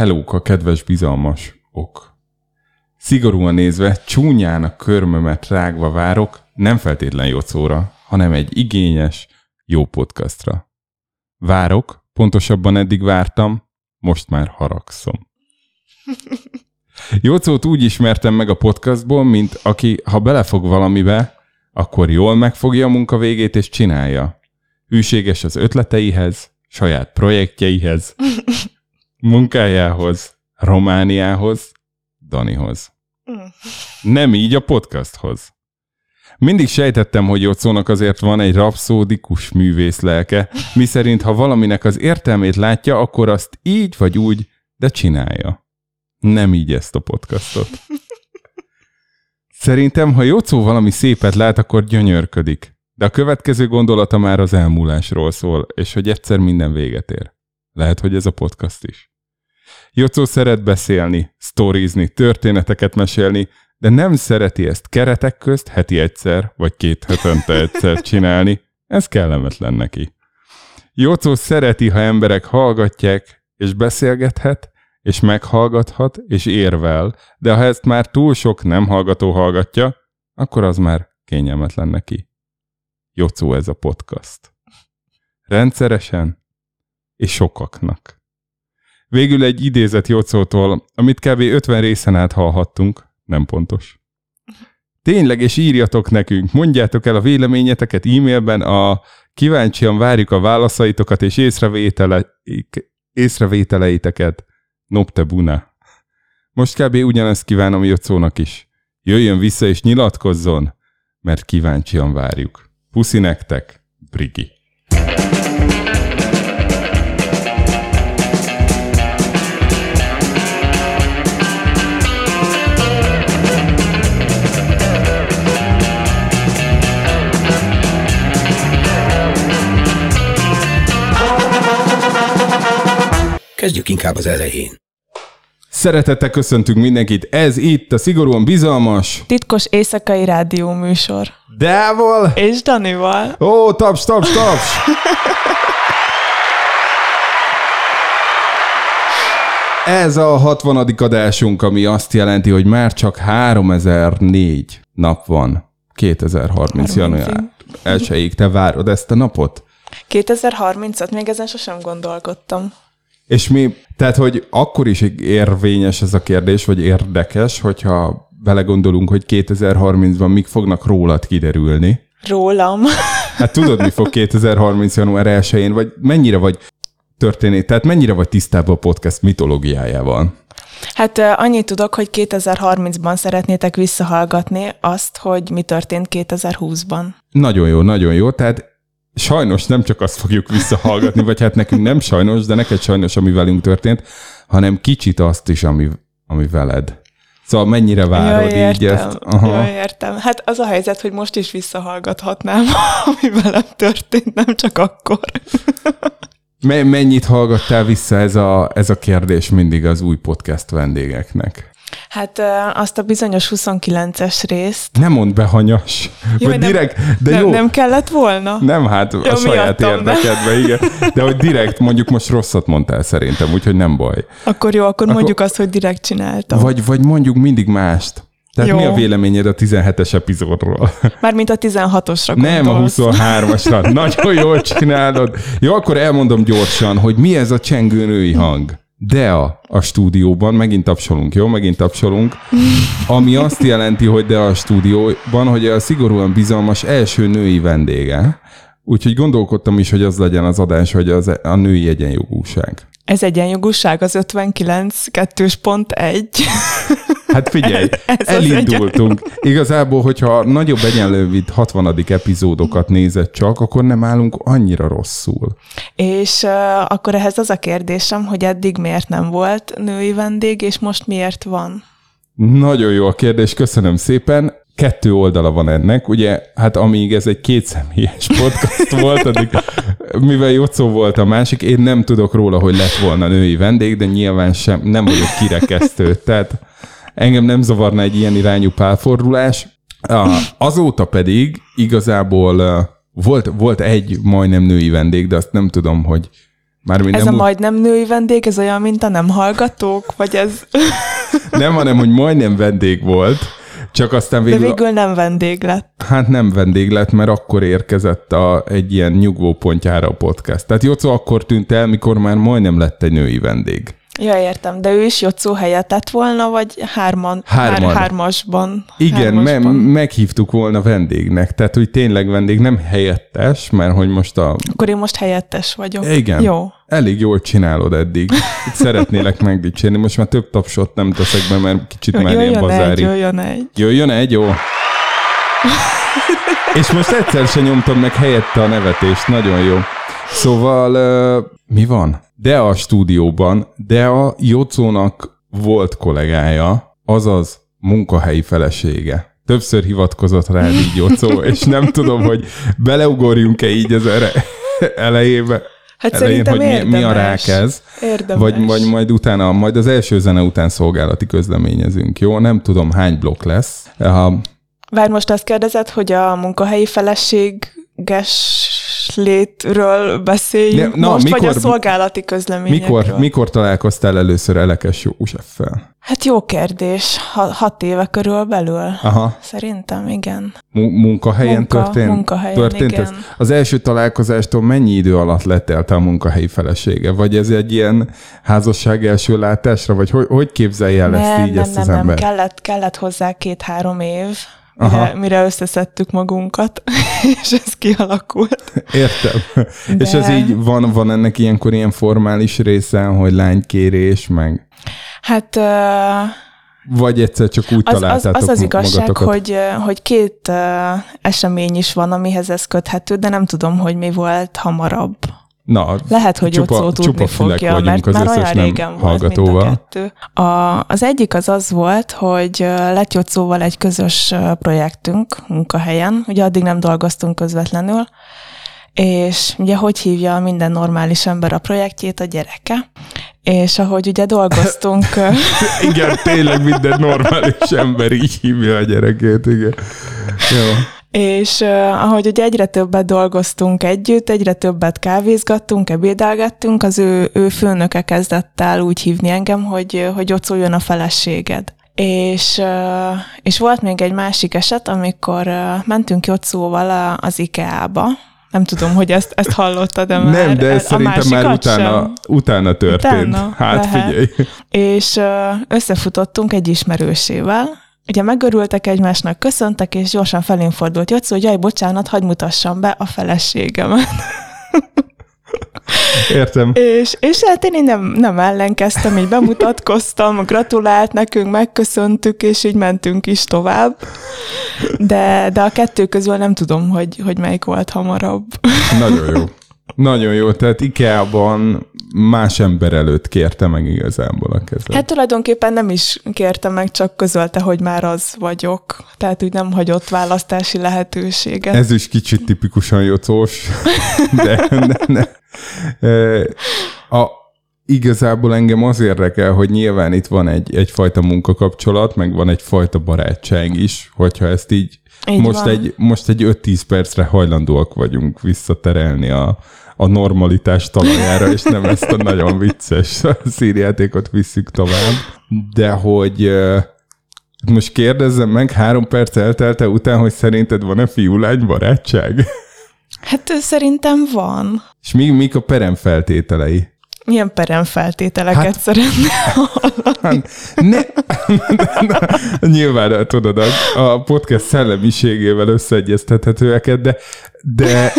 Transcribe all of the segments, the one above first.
Hellóka, kedves bizalmas ok. Szigorúan nézve, csúnyán a körmömet rágva várok, nem feltétlen Jocóra, hanem egy igényes, jó podcastra. Várok, pontosabban eddig vártam, most már haragszom. Jocót úgy ismertem meg a podcastból, mint aki, ha belefog valamibe, akkor jól megfogja a munka végét és csinálja. Hűséges az ötleteihez, saját projektjeihez, munkájához, Romániához, Danihoz. Nem így a podcasthoz. Mindig sejtettem, hogy Jocónak azért van egy rapszódikus művész lelke, miszerint ha valaminek az értelmét látja, akkor azt így vagy úgy, de csinálja. Nem így ezt a podcastot. Szerintem, ha Jocó valami szépet lát, akkor gyönyörködik. De a következő gondolata már az elmúlásról szól, és hogy egyszer minden véget ér. Lehet, hogy ez a podcast is. Jocó szeret beszélni, sztorizni, történeteket mesélni, de nem szereti ezt keretek közt heti egyszer, vagy két hetente egyszer csinálni. Ez kellemetlen neki. Jocó szereti, ha emberek hallgatják, és beszélgethet, és meghallgathat, és érvel, de ha ezt már túl sok nem hallgató hallgatja, akkor az már kényelmetlen neki. Jocó ez a podcast. Rendszeresen és sokaknak. Végül egy idézet Jocótól, amit kb. 50 részen át hallhattunk, nem pontos. Tényleg, és írjatok nekünk, mondjátok el a véleményeteket e-mailben, a kíváncsian várjuk a válaszaitokat és észrevétele, észrevételeiteket. Nopte buna. Most kb. ugyanezt kívánom Jocónak is. Jöjjön vissza és nyilatkozzon, mert kíváncsian várjuk. Puszi nektek, Brigi. Kezdjük inkább az elején. Szeretettel köszöntünk mindenkit, ez itt a szigorúan bizalmas Titkos éjszakai rádió műsor. Dával És Danival. Ó, taps, taps, taps! Ez a 60. adásunk, ami azt jelenti, hogy már csak 3004 nap van 2030 január 1 Te várod ezt a napot? 2030-at még ezen sosem gondolkodtam. És mi, tehát, hogy akkor is érvényes ez a kérdés, vagy érdekes, hogyha belegondolunk, hogy 2030-ban mik fognak rólad kiderülni. Rólam. Hát tudod, mi fog 2030. január 1 vagy mennyire vagy történni, tehát mennyire vagy tisztában a podcast mitológiájával? Hát annyit tudok, hogy 2030-ban szeretnétek visszahallgatni azt, hogy mi történt 2020-ban. Nagyon jó, nagyon jó. Tehát sajnos nem csak azt fogjuk visszahallgatni, vagy hát nekünk nem sajnos, de neked sajnos, ami velünk történt, hanem kicsit azt is, ami, ami veled. Szóval mennyire várod Jaj, így ezt? Aha. Jaj, értem. Hát az a helyzet, hogy most is visszahallgathatnám, ami velem történt, nem csak akkor. Mennyit hallgattál vissza ez a, ez a kérdés mindig az új podcast vendégeknek? Hát azt a bizonyos 29-es részt. Nem mond be hanyas. Jó, vagy nem, direkt, de nem, jó. nem kellett volna? Nem, hát Jó, a saját érdekedve, igen. De hogy direkt mondjuk most rosszat mondtál szerintem, úgyhogy nem baj. Akkor jó, akkor, akkor mondjuk azt, hogy direkt csináltam. Vagy, vagy mondjuk mindig mást. Tehát Jó. mi a véleményed a 17-es epizódról? Mármint a 16-osra Nem a 23-asra. Nagyon jól csinálod. Jó, akkor elmondom gyorsan, hogy mi ez a csengő női hang. Dea a stúdióban, megint tapsolunk, jó? Megint tapsolunk. Ami azt jelenti, hogy Dea a stúdióban, hogy a szigorúan bizalmas első női vendége. Úgyhogy gondolkodtam is, hogy az legyen az adás, hogy az a női egyenjogúság. Ez egyenjogúság az 59 2.1. Hát figyelj, ez elindultunk. Igazából, hogyha nagyobb egyenlővid 60. epizódokat nézett csak, akkor nem állunk annyira rosszul. És uh, akkor ehhez az a kérdésem, hogy eddig miért nem volt női vendég, és most miért van? Nagyon jó a kérdés, köszönöm szépen. Kettő oldala van ennek, ugye, hát amíg ez egy kétszemélyes podcast volt, addig mivel Jocó volt a másik, én nem tudok róla, hogy lett volna női vendég, de nyilván sem, nem vagyok kirekesztő. Tehát engem nem zavarna egy ilyen irányú pálfordulás. Azóta pedig igazából volt, volt egy majdnem női vendég, de azt nem tudom, hogy Mármint Ez nem a majdnem női vendég, ez olyan, mint a nem hallgatók? Vagy ez... Nem, hanem, hogy majdnem vendég volt, csak aztán De végül, végül nem vendég lett. hát nem vendég lett, mert akkor érkezett a, egy ilyen nyugvó pontjára a podcast. Tehát Jocó akkor tűnt el, mikor már majdnem lett egy női vendég. Ja, értem, de ő is Jocó helyett tett volna, vagy hárman? Hárman. Hár, hármasban. Igen, me- hármasban. meghívtuk volna vendégnek, tehát hogy tényleg vendég, nem helyettes, mert hogy most a... Akkor én most helyettes vagyok. Igen. Jó. Elég jól csinálod eddig. Itt szeretnélek megdicsérni. Most már több tapsot nem teszek be, mert kicsit már ilyen Jöjjön egy, bazári. jöjjön egy. Jöjjön egy, jó? És most egyszer se nyomtam meg helyette a nevetést, nagyon jó. Szóval mi van? De a stúdióban, de a Jocónak volt kollégája, azaz munkahelyi felesége. Többször hivatkozott rá így Jocó, és nem tudom, hogy beleugorjunk-e így az ere elejébe. Hát elején, hogy mi, mi a rák ez. Érdemes. Vagy, vagy majd utána, majd az első zene után szolgálati közleményezünk, jó? Nem tudom, hány blokk lesz. A, Várj, most azt kérdezed, hogy a munkahelyi feleséges létről beszéljünk De- na, most, vagy mikor- a szolgálati közleményekről? mikor, mikor találkoztál először Elekes Józseffel? Hát jó kérdés. Ha, hat éve körül belül. Aha, Szerintem, igen. mu- munkahelyen Munka- történt? munkahelyen, történt igen. ez? Az első találkozástól mennyi idő alatt letelt a munkahelyi felesége? Vagy ez egy ilyen házasság első látásra? Vagy hogy, hogy képzelje el ezt nem, így nem, ezt nem, az nem. ember? Kellett, kellett hozzá két-három év, Aha. mire, mire összeszedtük magunkat, és ez kialakult. Értem. De... És ez így van, van ennek ilyenkor ilyen formális része, hogy lánykérés, meg Hát uh, vagy egyszer csak úgy az az, találtátok az, az igazság, magatokat? hogy, hogy két uh, esemény is van, amihez ez köthető, de nem tudom, hogy mi volt hamarabb. Na, Lehet, hogy csupa, Jocó tudni csupa fogja, mert az már olyan régen volt mind a kettő. A, az egyik az az volt, hogy lett Jocóval egy közös projektünk munkahelyen, ugye addig nem dolgoztunk közvetlenül, és ugye hogy hívja minden normális ember a projektjét? A gyereke. És ahogy ugye dolgoztunk, Igen, tényleg minden normális ember így hívja a gyerekét, igen. Jó. És uh, ahogy ugye egyre többet dolgoztunk együtt, egyre többet kávézgattunk, ebédelgettünk, az ő, ő főnöke kezdett el úgy hívni engem, hogy, hogy ott szóljon a feleséged. És, uh, és volt még egy másik eset, amikor uh, mentünk Jocóval az IKEA-ba. Nem tudom, hogy ezt, ezt hallottad-e már. Nem, de ez A szerintem már utána, sem. utána történt. Utána? hát Lehet. figyelj. És összefutottunk egy ismerősével, Ugye megörültek egymásnak, köszöntek, és gyorsan felén fordult Jocó, hogy jaj, bocsánat, hagyd mutassam be a feleségemet. Értem. És, és hát én nem, nem ellenkeztem, így bemutatkoztam, gratulált nekünk, megköszöntük, és így mentünk is tovább. De, de a kettő közül nem tudom, hogy, hogy melyik volt hamarabb. Nagyon jó. Nagyon jó, tehát IKEA-ban más ember előtt kérte meg igazából a kezed. Hát tulajdonképpen nem is kérte meg, csak közölte, hogy már az vagyok. Tehát úgy nem hagyott választási lehetőséget. Ez is kicsit tipikusan jocós, de, de, de. E, A, igazából engem az érdekel, hogy nyilván itt van egy, egyfajta munkakapcsolat, meg van egyfajta barátság is, hogyha ezt így, Így most, van. egy, most egy 5-10 percre hajlandóak vagyunk visszaterelni a, a normalitás talajára, és nem ezt a nagyon vicces szírjátékot visszük tovább. De hogy most kérdezzem meg, három perc eltelte után, hogy szerinted van-e fiú-lány barátság? Hát szerintem van. És mi, mik a perem feltételei? Milyen peremfeltételeket Hát- szeretne Hát, ne, nyilván tudod, a, a podcast szellemiségével összeegyeztethetőeket, de, de,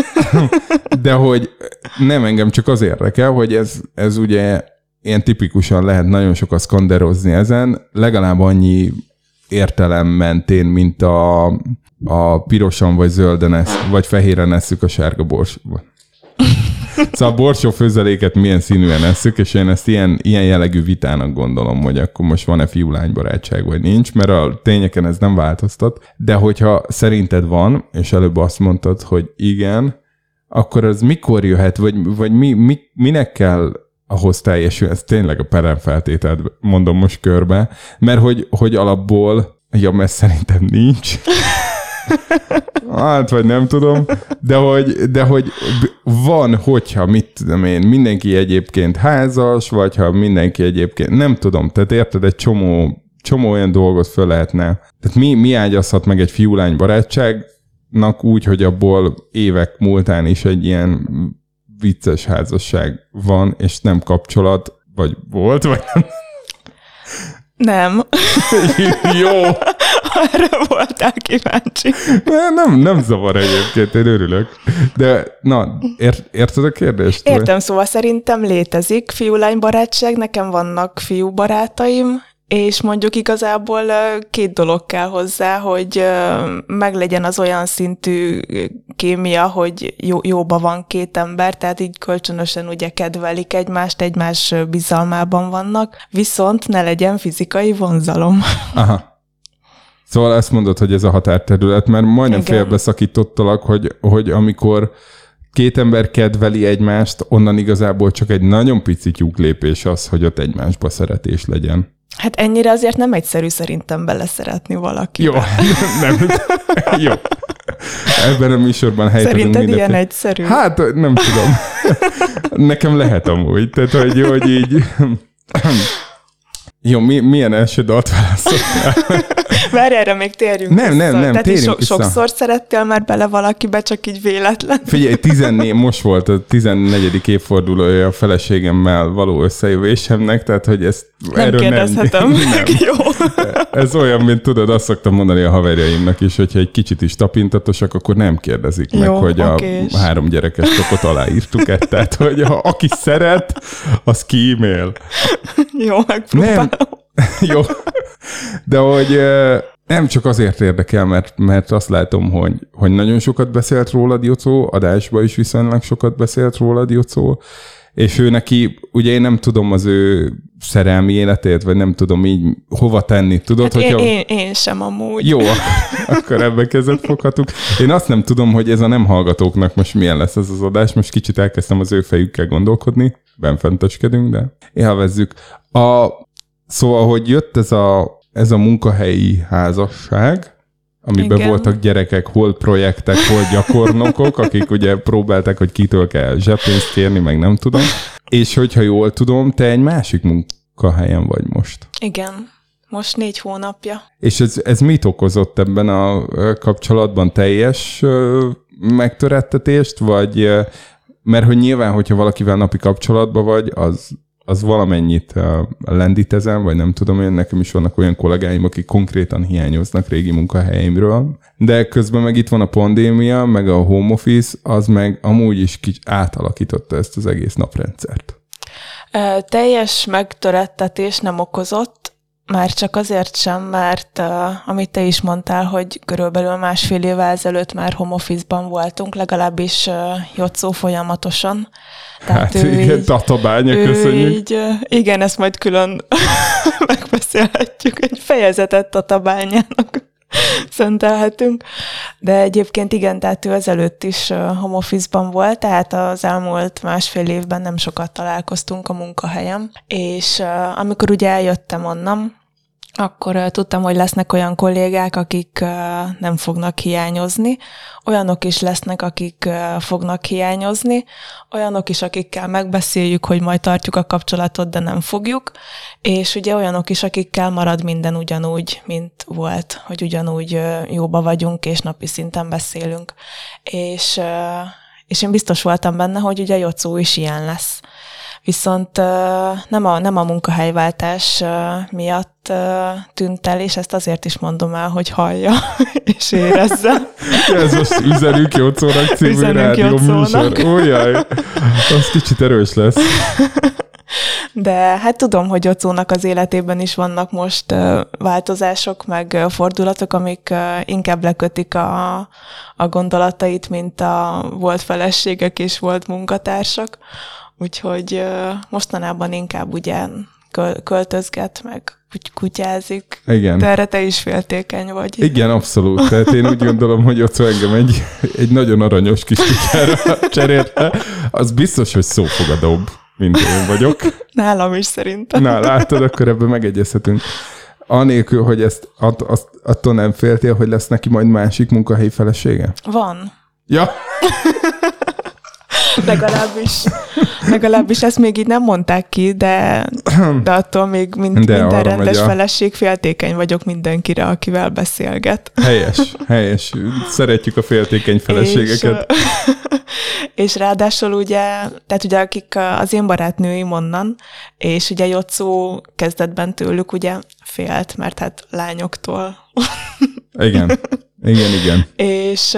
de hogy nem engem csak az érdekel, hogy ez, ez ugye ilyen tipikusan lehet nagyon sokat szkanderozni ezen, legalább annyi értelem mentén, mint a, a pirosan vagy zölden esz, vagy fehéren esszük a sárga bors. Szóval a borsó főzeléket milyen színűen esszük, és én ezt ilyen, ilyen jellegű vitának gondolom, hogy akkor most van-e fiú-lány barátság, vagy nincs, mert a tényeken ez nem változtat. De hogyha szerinted van, és előbb azt mondtad, hogy igen, akkor az mikor jöhet, vagy, vagy mi, mi, minek kell ahhoz teljesül, ez tényleg a perem feltételt mondom most körbe, mert hogy, hogy alapból, ja, mert szerintem nincs, Hát, vagy nem tudom, de hogy, de hogy van, hogyha, mit tudom én, mindenki egyébként házas, vagy ha mindenki egyébként, nem tudom, tehát érted, egy csomó, csomó olyan dolgot föl lehetne. Tehát mi, mi ágyazhat meg egy fiúlány barátságnak úgy, hogy abból évek múltán is egy ilyen vicces házasság van, és nem kapcsolat, vagy volt, vagy nem. Nem. Jó. Arra voltál kíváncsi. Nem, nem zavar egyébként, én örülök. De na, ért, érted a kérdést? Értem, szóval szerintem létezik fiú-lány barátság, nekem vannak fiú barátaim, és mondjuk igazából két dolog kell hozzá, hogy meglegyen az olyan szintű kémia, hogy jó, jóba van két ember, tehát így kölcsönösen ugye kedvelik egymást, egymás bizalmában vannak, viszont ne legyen fizikai vonzalom. Aha. Szóval ezt mondod, hogy ez a határterület, mert majdnem félbeszakítottalak, hogy, hogy amikor két ember kedveli egymást, onnan igazából csak egy nagyon pici tyúk lépés az, hogy ott egymásba szeretés legyen. Hát ennyire azért nem egyszerű szerintem beleszeretni valaki. Jó, nem, jó. Ebben a műsorban helytelen Szerinted mindenféle. ilyen egyszerű? Hát nem tudom. Nekem lehet amúgy. Tehát, hogy, hogy így... Jó, mi, milyen első dalt válaszoltál? Várj, erre még térjünk Nem, vissza. nem, nem, Tehát térjünk so- sokszor szerettél már bele valakibe, csak így véletlen. Figyelj, 14, most volt a 14. évfordulója a feleségemmel való összejövésemnek, tehát hogy ezt nem erről kérdezhetem. Nem, nem. Jó. Ez olyan, mint tudod, azt szoktam mondani a haverjaimnak is, hogyha egy kicsit is tapintatosak, akkor nem kérdezik Jó, meg, hogy okés. a három gyerekes topot aláírtuk -e. Tehát, hogy ha aki szeret, az kímél. Jó, megpróbálom. Nem. Jó. De hogy nem csak azért érdekel, mert, mert azt látom, hogy, hogy nagyon sokat beszélt rólad Jocó, adásba is viszonylag sokat beszélt rólad Jocó, és ő neki, ugye én nem tudom az ő szerelmi életét, vagy nem tudom így hova tenni, tudod? Hát hogyha... én, én, én sem amúgy. Jó, akkor ebben kezet foghatunk. Én azt nem tudom, hogy ez a nem hallgatóknak most milyen lesz ez az adás, most kicsit elkezdtem az ő fejükkel gondolkodni, benfenteskedünk, de élvezzük. A, szóval, hogy jött ez a, ez a munkahelyi házasság, amiben Igen. voltak gyerekek, hol projektek, hol gyakornokok, akik ugye próbálták, hogy kitől kell zsebpénzt kérni, meg nem tudom. És hogyha jól tudom, te egy másik munkahelyen vagy most. Igen. Most négy hónapja. És ez, ez mit okozott ebben a kapcsolatban? Teljes megtörettetést, vagy mert hogy nyilván, hogyha valakivel napi kapcsolatban vagy, az az valamennyit lendít ezen, vagy nem tudom én, nekem is vannak olyan kollégáim, akik konkrétan hiányoznak régi munkahelyeimről, de közben meg itt van a pandémia, meg a home office, az meg amúgy is kicsi átalakította ezt az egész naprendszert. Teljes megtörettetés nem okozott, már csak azért sem, mert uh, amit te is mondtál, hogy körülbelül másfél évvel ezelőtt már home office-ban voltunk, legalábbis uh, Jocó folyamatosan. Tehát hát igen, így, databánya, köszönjük. Így, uh, igen, ezt majd külön megbeszélhetjük. Egy fejezetet databányának szentelhetünk. De egyébként igen, tehát ő ezelőtt is home office-ban volt, tehát az elmúlt másfél évben nem sokat találkoztunk a munkahelyem, és amikor ugye eljöttem onnan, akkor uh, tudtam, hogy lesznek olyan kollégák, akik uh, nem fognak hiányozni, olyanok is lesznek, akik uh, fognak hiányozni, olyanok is, akikkel megbeszéljük, hogy majd tartjuk a kapcsolatot, de nem fogjuk, és ugye olyanok is, akikkel marad minden ugyanúgy, mint volt, hogy ugyanúgy uh, jóba vagyunk, és napi szinten beszélünk. És, uh, és én biztos voltam benne, hogy ugye Jocó is ilyen lesz viszont nem a, nem a munkahelyváltás miatt tűnt el, és ezt azért is mondom el, hogy hallja és érezze. Ez most üzenünk Jócónak című üzenünk rádió műsor. Ójaj, az kicsit erős lesz. De hát tudom, hogy Jocónak az életében is vannak most változások, meg fordulatok, amik inkább lekötik a, a gondolatait, mint a volt feleségek és volt munkatársak. Úgyhogy mostanában inkább ugye költözget, meg kutyázik. Igen. De erre te is féltékeny vagy. Igen, abszolút. Tehát én úgy gondolom, hogy ott engem egy, egy nagyon aranyos kis kutyára cserélte. Az biztos, hogy szófogadóbb, mint én vagyok. Nálam is szerintem. Na, látod, akkor ebben megegyezhetünk. Anélkül, hogy ezt att, azt, attól nem féltél, hogy lesz neki majd másik munkahelyi felesége? Van. Ja, Legalábbis, legalábbis ezt még így nem mondták ki, de, de attól még mind, De minden rendes a- feleség féltékeny vagyok mindenkire, akivel beszélget. helyes, helyes. Szeretjük a féltékeny feleségeket. És, és ráadásul ugye, tehát ugye akik az én barátnőim onnan, és ugye Jocó kezdetben tőlük ugye félt, mert hát lányoktól. Igen, igen, igen. És,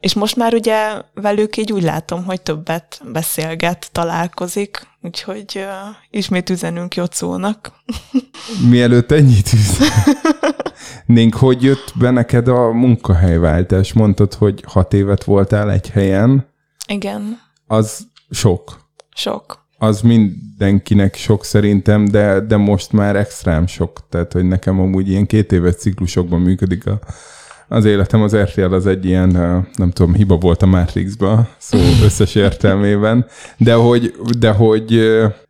és most már ugye velük így úgy látom, hogy többet beszélget, találkozik, úgyhogy ismét üzenünk Jocónak. Mielőtt ennyit üzennénk, hogy jött be neked a munkahelyváltás? Mondtad, hogy hat évet voltál egy helyen. Igen, Az sok. sok. Az mindenkinek sok szerintem, de, de most már extrém sok. Tehát, hogy nekem amúgy ilyen két éves ciklusokban működik a, az életem. Az RTL az egy ilyen, nem tudom, hiba volt a Matrixba, szó összes értelmében. De hogy, de hogy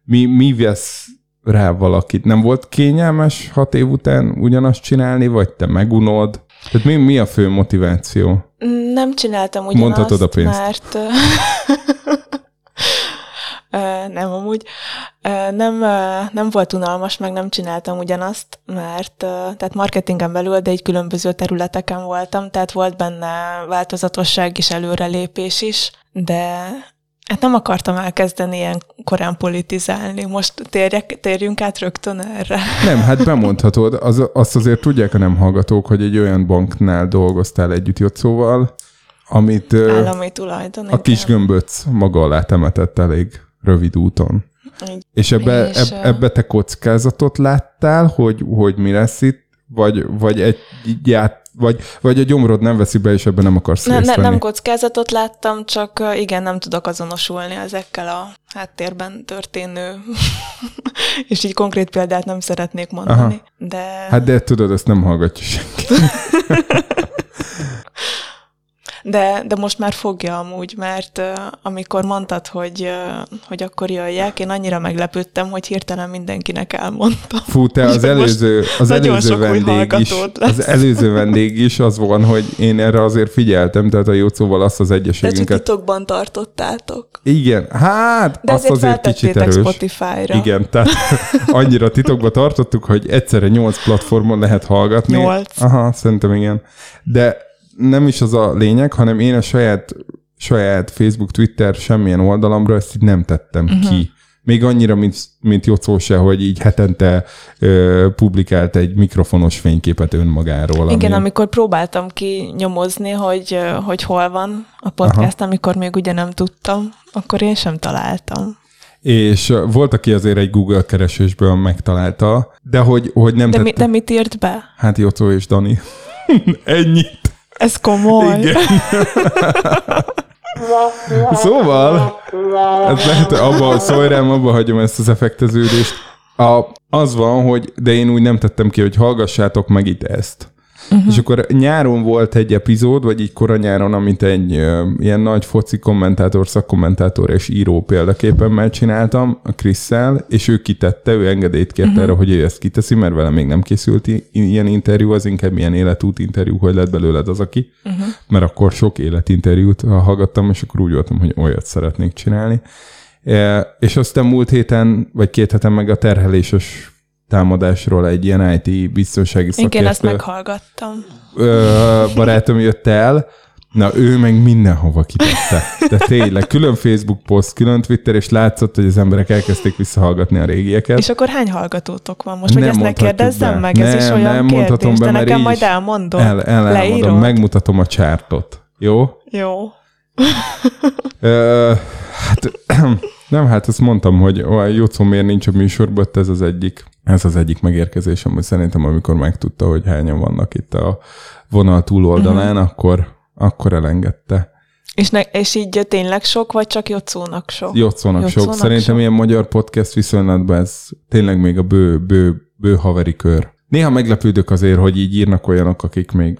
mi, mi vesz rá valakit? Nem volt kényelmes hat év után ugyanazt csinálni, vagy te megunod? Tehát mi, mi a fő motiváció? Nem csináltam ugyanazt, Mondhatod a pénzt. mert... nem amúgy. Nem, nem volt unalmas, meg nem csináltam ugyanazt, mert tehát marketingen belül, de egy különböző területeken voltam, tehát volt benne változatosság és előrelépés is, de hát nem akartam elkezdeni ilyen korán politizálni. Most térjek, térjünk át rögtön erre. Nem, hát bemondhatod, az, azt azért tudják a nem hallgatók, hogy egy olyan banknál dolgoztál együtt Jocóval, amit Állami tulajdon. a kis gömböc maga alá temetett elég rövid úton. Így. És ebbe, És, eb, ebbe te kockázatot láttál, hogy, hogy mi lesz itt, vagy, vagy, egy, ját, vagy, vagy a gyomrod nem veszi be, és ebben nem akarsz Ne, venni. nem kockázatot láttam, csak igen, nem tudok azonosulni ezekkel a háttérben történő, és így konkrét példát nem szeretnék mondani, Aha. de Hát de tudod, ezt nem hallgatja senki. De, de most már fogja amúgy, mert uh, amikor mondtad, hogy, uh, hogy akkor jöjjek, én annyira meglepődtem, hogy hirtelen mindenkinek elmondtam. Fú, te az előző, az előző vendég is, lesz. az előző vendég is az van, hogy én erre azért figyeltem, tehát a Jócóval azt az De hogy egyeségünket. titokban tartottátok. Igen, hát De azt azért kicsit erős. Spotify-ra. Igen, tehát annyira titokba tartottuk, hogy egyszerre nyolc platformon lehet hallgatni. Nyolc. Aha, szerintem igen. De nem is az a lényeg, hanem én a saját, saját Facebook, Twitter, semmilyen oldalamra ezt így nem tettem uh-huh. ki. Még annyira, mint, mint Jocó se, hogy így hetente ö, publikált egy mikrofonos fényképet önmagáról. Igen, ami- amikor próbáltam ki nyomozni, hogy, hogy hol van a podcast, Aha. amikor még ugye nem tudtam, akkor én sem találtam. És volt, aki azért egy Google keresésből megtalálta, de hogy, hogy nem De, mi, tette. de mit írt be? Hát Jocó és Dani. Ennyit. Ez komoly. Igen. szóval, ez lehet, abba, szólj abba hagyom ezt az effekteződést. A, az van, hogy, de én úgy nem tettem ki, hogy hallgassátok meg itt ezt. Uh-huh. És akkor nyáron volt egy epizód, vagy így kora nyáron, amit egy ö, ilyen nagy foci kommentátor, szakkommentátor és író példaképpen megcsináltam a Krisszel, és ő kitette, ő engedélyt kért uh-huh. erre, hogy ő ezt kiteszi, mert vele még nem készült ilyen interjú, az inkább ilyen életút interjú, hogy lett belőled az, aki. Uh-huh. Mert akkor sok életinterjút hallgattam, és akkor úgy voltam, hogy olyat szeretnék csinálni. E, és aztán múlt héten, vagy két héten meg a terheléses támadásról egy ilyen IT biztonsági Igen, ezt szakértő meghallgattam. ö, barátom jött el, na ő meg mindenhova kitette. De tényleg, külön Facebook poszt, külön Twitter, és látszott, hogy az emberek elkezdték visszahallgatni a régieket. És akkor hány hallgatótok van most? Hogy Nem ezt ne kérdezzem be. meg? Ez is Nem, olyan nem kérdés, mondhatom be, de nekem majd is elmondod. El, el, elmondom, megmutatom a csártot. Jó? Jó. Ö, hát nem, hát azt mondtam, hogy ó, Jocó miért nincs a műsorban, ez az egyik, ez az egyik megérkezésem, hogy szerintem amikor megtudta, hogy hányan vannak itt a vonal túloldalán, uh-huh. akkor, akkor elengedte. És, ne, és így tényleg sok, vagy csak Jocónak sok? Jocónak sok. Jocónak Szerintem sok. ilyen magyar podcast viszonylatban ez tényleg még a bő, bő, bő haveri kör. Néha meglepődök azért, hogy így írnak olyanok, akik még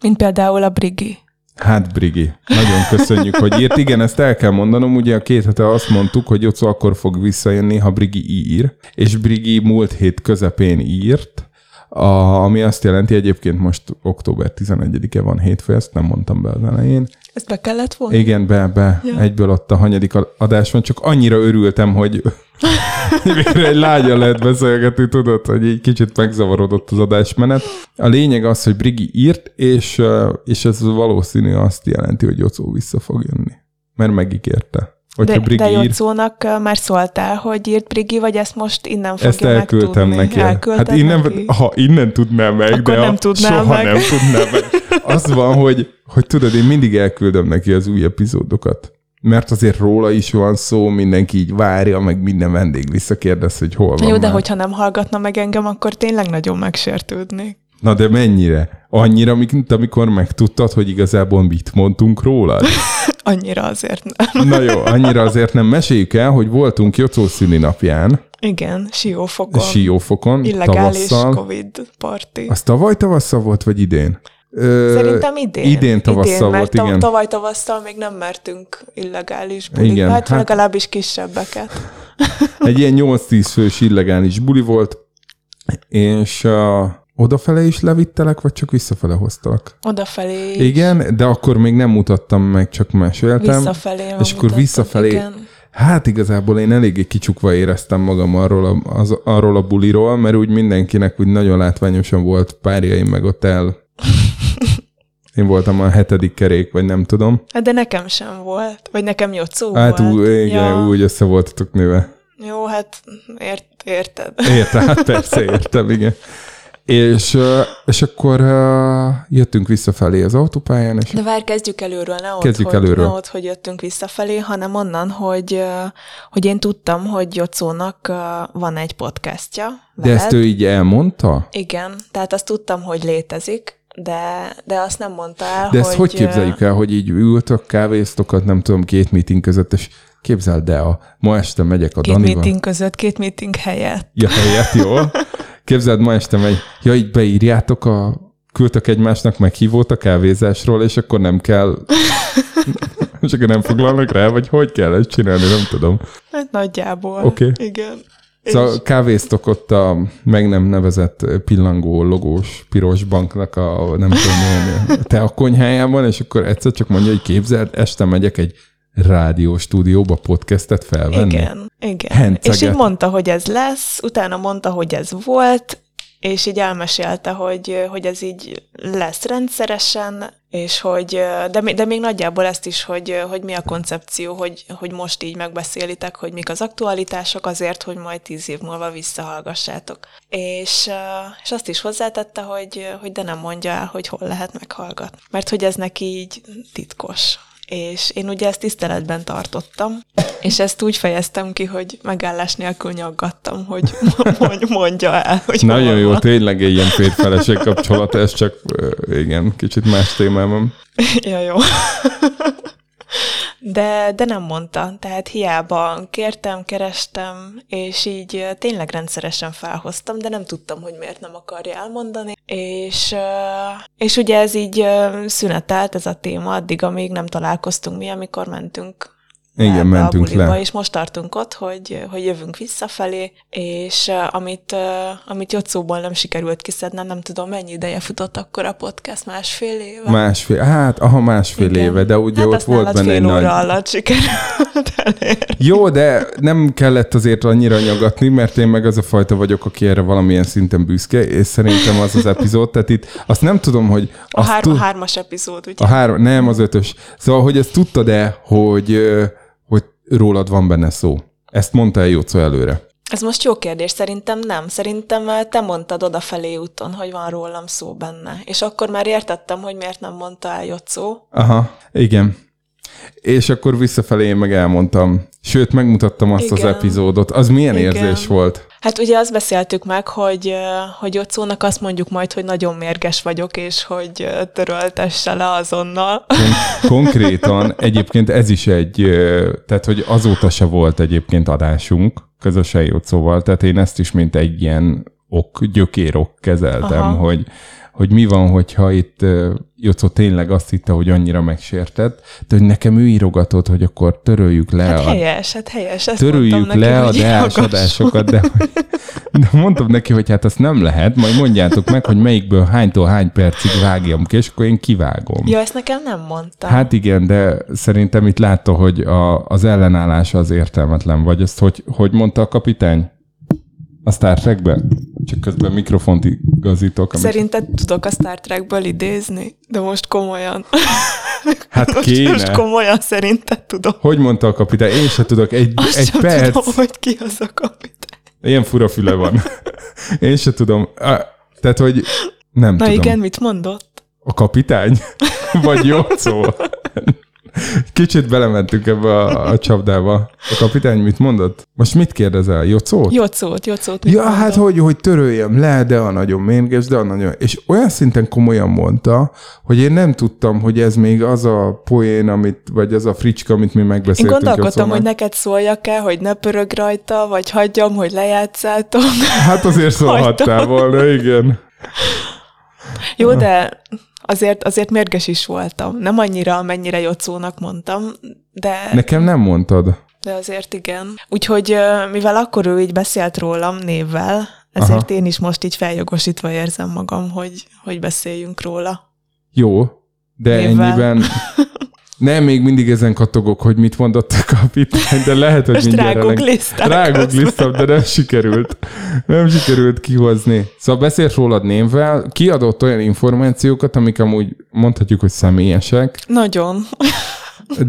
Mint például a Brigi. Hát, Brigi, nagyon köszönjük, hogy írt. Igen, ezt el kell mondanom, ugye a két hete azt mondtuk, hogy Jocó akkor fog visszajönni, ha Brigi ír, és Brigi múlt hét közepén írt, A, ami azt jelenti, egyébként most október 11-e van hétfő, ezt nem mondtam be az elején. Ezt be kellett volna? Igen, be, be. Ja. Egyből ott a hanyadik adás van, csak annyira örültem, hogy végre egy lágyan lehet beszélgetni, tudod, hogy egy kicsit megzavarodott az adásmenet. A lényeg az, hogy Brigi írt, és, és ez valószínű azt jelenti, hogy Jocó vissza fog jönni. Mert megígérte. Hogyha de, de Jocónak már szóltál, hogy írt Brigi, vagy ezt most innen fogja Ezt elküldtem megtudni? neki. hát innen, neki? ha innen tudnám meg, Akkor de nem tudnám soha meg. nem tudnám meg. Az van, hogy, hogy tudod, én mindig elküldöm neki az új epizódokat. Mert azért róla is van szó, mindenki így várja, meg minden vendég visszakérdez, hogy hol van Jó, de már. hogyha nem hallgatna meg engem, akkor tényleg nagyon megsértődnék. Na de mennyire? Annyira, mint amikor megtudtad, hogy igazából mit mondtunk rólad? Annyira azért nem. Na jó, annyira azért nem. Meséljük el, hogy voltunk Jocó szülinapján, Igen, siófokon. Siófokon, Illegális tavasszal. Covid party. Az tavaly tavasszal volt, vagy idén? Ö, Szerintem idén. Idén tavasszal idén, mert volt, ta- igen. Tavaly tavasszal még nem mertünk illegális bulikba, Igen, hát, hát- legalábbis kisebbeket. Egy ilyen 8-10 fős illegális buli volt, és uh, odafele is levittelek, vagy csak visszafele hoztalak? Odafelé is. Igen, de akkor még nem mutattam meg, csak meséltem. Visszafelé. és akkor visszafelé. Igen. Hát igazából én eléggé kicsukva éreztem magam arról a, az, arról a buliról, mert úgy mindenkinek úgy nagyon látványosan volt párjaim meg ott el. Én voltam a hetedik kerék, vagy nem tudom. Hát de nekem sem volt. Vagy nekem Jocó Hát volt. úgy, igen, ja. úgy össze voltatok nőve. Jó, hát ért, érted. Értem, hát persze értem, igen. És, és akkor jöttünk visszafelé az autópályán, és De várj, kezdjük előről, ne ott, Kezdjük hogy, előről. ne ott, hogy jöttünk visszafelé, hanem onnan, hogy, hogy én tudtam, hogy Jocónak van egy podcastja. de veled. ezt ő így elmondta? Igen, tehát azt tudtam, hogy létezik, de, de azt nem mondta el, De ezt hogy, hogy képzeljük el, hogy így ültök, kávéztokat, nem tudom, két meeting között, és képzeld el, ma este megyek a Két Danival. meeting között, két meeting helyett. Ja, helyett, jó. Képzeld, ma este megy, ja, így beírjátok a küldtök egymásnak meghívót a kávézásról, és akkor nem kell, és akkor nem foglalnak rá, vagy hogy kell ezt csinálni, nem tudom. Hát nagyjából. Oké. Igen. Szóval És- kávéztok ott a meg nem nevezett pillangó, logós, piros banknak a nem tudom milyen, te a konyhájában, és akkor egyszer csak mondja, hogy képzeld, este megyek egy rádió stúdióba podcastet felvenni. Igen, igen. Henceget. És így mondta, hogy ez lesz, utána mondta, hogy ez volt, és így elmesélte, hogy, hogy ez így lesz rendszeresen, és hogy, de, de még nagyjából ezt is, hogy, hogy mi a koncepció, hogy, hogy most így megbeszélitek, hogy mik az aktualitások azért, hogy majd tíz év múlva visszahallgassátok. És, és azt is hozzátette, hogy, hogy de nem mondja el, hogy hol lehet meghallgatni. Mert hogy ez neki így titkos. És én ugye ezt tiszteletben tartottam, és ezt úgy fejeztem ki, hogy megállás nélkül nyaggattam, hogy mondj- mondja el, hogy hol Nagyon jó, van. tényleg egy ilyen férfeleség kapcsolat, ez csak igen, kicsit más témában. Ja, jó. De, de nem mondta, tehát hiába kértem, kerestem, és így tényleg rendszeresen felhoztam, de nem tudtam, hogy miért nem akarja elmondani. És, és ugye ez így szünetelt, ez a téma, addig, amíg nem találkoztunk mi, amikor mentünk Igen, mentünk a buliba, le. És most tartunk ott, hogy, hogy jövünk visszafelé, és amit, amit Jocóból nem sikerült kiszednem, nem tudom, mennyi ideje futott akkor a podcast, másfél éve? Másfél, hát aha, másfél Igen. éve, de ugye hát ott volt benne egy fél óra nagy... alatt sikerült elérni. Jó, de nem kellett azért annyira nyagatni, mert én meg az a fajta vagyok, aki erre valamilyen szinten büszke, és szerintem az az epizód, tehát itt azt nem tudom, hogy... A hár, tud- hármas epizód, ugye? A három, nem az ötös. Szóval, hogy ezt tudtad-e, hogy rólad van benne szó? Ezt mondta el Jóco előre. Ez most jó kérdés, szerintem nem. Szerintem eh, te mondtad odafelé úton, hogy van rólam szó benne. És akkor már értettem, hogy miért nem mondta el Jocó. Aha, igen. És akkor visszafelé én meg elmondtam. Sőt, megmutattam azt az Igen. epizódot. Az milyen Igen. érzés volt? Hát ugye azt beszéltük meg, hogy, hogy Jocónak azt mondjuk majd, hogy nagyon mérges vagyok, és hogy töröltesse le azonnal. Kon- konkrétan egyébként ez is egy, tehát hogy azóta se volt egyébként adásunk közösen Jócóval, tehát én ezt is mint egy ilyen ok, gyökérok kezeltem, Aha. hogy, hogy mi van, hogyha itt Jocó tényleg azt hitte, hogy annyira megsértett, de hogy nekem ő írogatott, hogy akkor töröljük le Hát a helyes, hát helyes. Ezt törüljük mondtam le neki, a hogy deásadásokat, de, hogy- de mondtam neki, hogy hát azt nem lehet, majd mondjátok meg, hogy melyikből hánytól hány percig vágjam ki, és akkor én kivágom. Ja, ezt nekem nem mondta. Hát igen, de szerintem itt látta, hogy a, az ellenállása az értelmetlen, vagy ezt hogy, hogy mondta a kapitány? A Star Trekben? Csak közben mikrofont igazítok. amit- Szerinted tudok a Star Trekből idézni? De most komolyan. Hát most, kéne. most komolyan szerinted tudok. Hogy mondta a kapitány? Én se tudok. Egy, Azt egy sem perc. tudom, hogy ki az a kapitány. Ilyen fura füle van. Én se tudom. Tehát, hogy nem Na tudom. igen, mit mondott? A kapitány? Vagy Jocó? Kicsit belementünk ebbe a, a csapdába. A kapitány mit mondott? Most mit kérdezel? Jocót? Jocót, Jocót Ja, mondott? hát hogy, hogy töröljem le, de a nagyon mérges, de a nagyon... És olyan szinten komolyan mondta, hogy én nem tudtam, hogy ez még az a poén, amit, vagy az a fricska, amit mi Én megbeszéltünk. gondolkodtam, Jocóval. hogy neked szóljak-e, hogy ne pörög rajta, vagy hagyjam, hogy lejátszátok. Hát azért szólhattál volna, igen. Jó, de azért, azért mérges is voltam. Nem annyira, amennyire Jocónak mondtam, de, Nekem nem mondtad. de azért igen. Úgyhogy mivel akkor ő így beszélt rólam névvel, ezért Aha. én is most így feljogosítva érzem magam, hogy, hogy beszéljünk róla. Jó, de Névvel. ennyiben... Nem, még mindig ezen kattogok, hogy mit mondott a kapitány, de lehet, hogy Most mindjárt eleng- rágugliztál közben. Rágugliztam, de nem sikerült. Nem sikerült kihozni. Szóval beszélt rólad névvel, kiadott olyan információkat, amik amúgy mondhatjuk, hogy személyesek, Nagyon.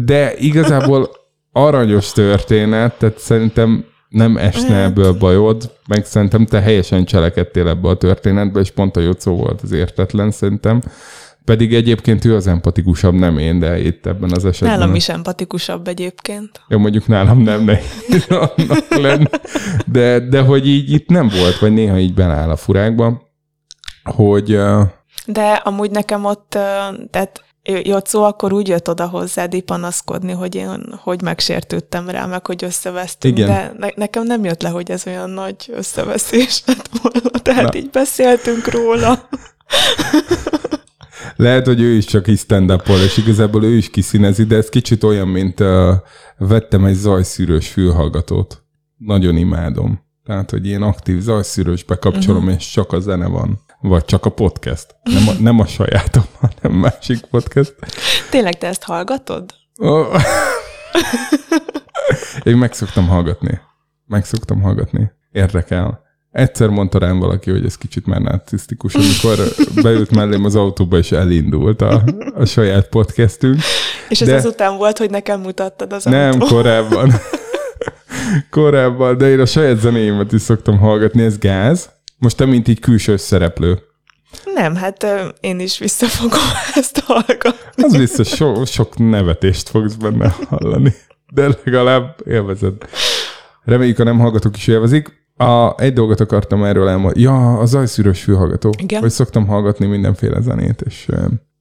de igazából aranyos történet, tehát szerintem nem esne Hát. ebből bajod, meg szerintem te helyesen cselekedtél ebbe a történetbe, és pont a Jocó volt az értetlen szerintem. Pedig egyébként ő az empatikusabb, nem én, de itt ebben az esetben. Nálam is empatikusabb egyébként. Jó, mondjuk nálam nem nehéz annak lenni, de, de hogy így itt nem volt, vagy néha így beláll a furákba, hogy De amúgy nekem ott, tehát Jocó akkor úgy jött oda hozzád panaszkodni, hogy én hogy megsértődtem rá, meg hogy összevesztünk, Igen. de ne- nekem nem jött le, hogy ez olyan nagy összeveszés lett volna, tehát Na. így beszéltünk róla. lehet, hogy ő is csak így stand és igazából ő is kiszínezi, de ez kicsit olyan, mint uh, vettem egy zajszűrős fülhallgatót. Nagyon imádom. Tehát, hogy ilyen aktív zajszűrős bekapcsolom, uh-huh. és csak a zene van. Vagy csak a podcast. Nem a, nem a sajátom, hanem másik podcast. Tényleg te ezt hallgatod? Oh. Én meg szoktam hallgatni. Meg szoktam hallgatni. Érdekel. Egyszer mondta rám valaki, hogy ez kicsit már narcisztikus, amikor beült mellém az autóba, és elindult a, a saját podcastünk. És ez De- azután volt, hogy nekem mutattad az Nem, autót. korábban. korábban, de én a saját zenéimet is szoktam hallgatni, ez gáz. Most te, mint így külső szereplő. Nem, hát én is visszafogom ezt hallgatni. Az biztos so, sok nevetést fogsz benne hallani. De legalább élvezed. Reméljük, a nem hallgatók is élvezik. A, egy dolgot akartam erről elmondani. Ja, a zajszűrös fülhallgató. Igen. Hogy szoktam hallgatni mindenféle zenét, és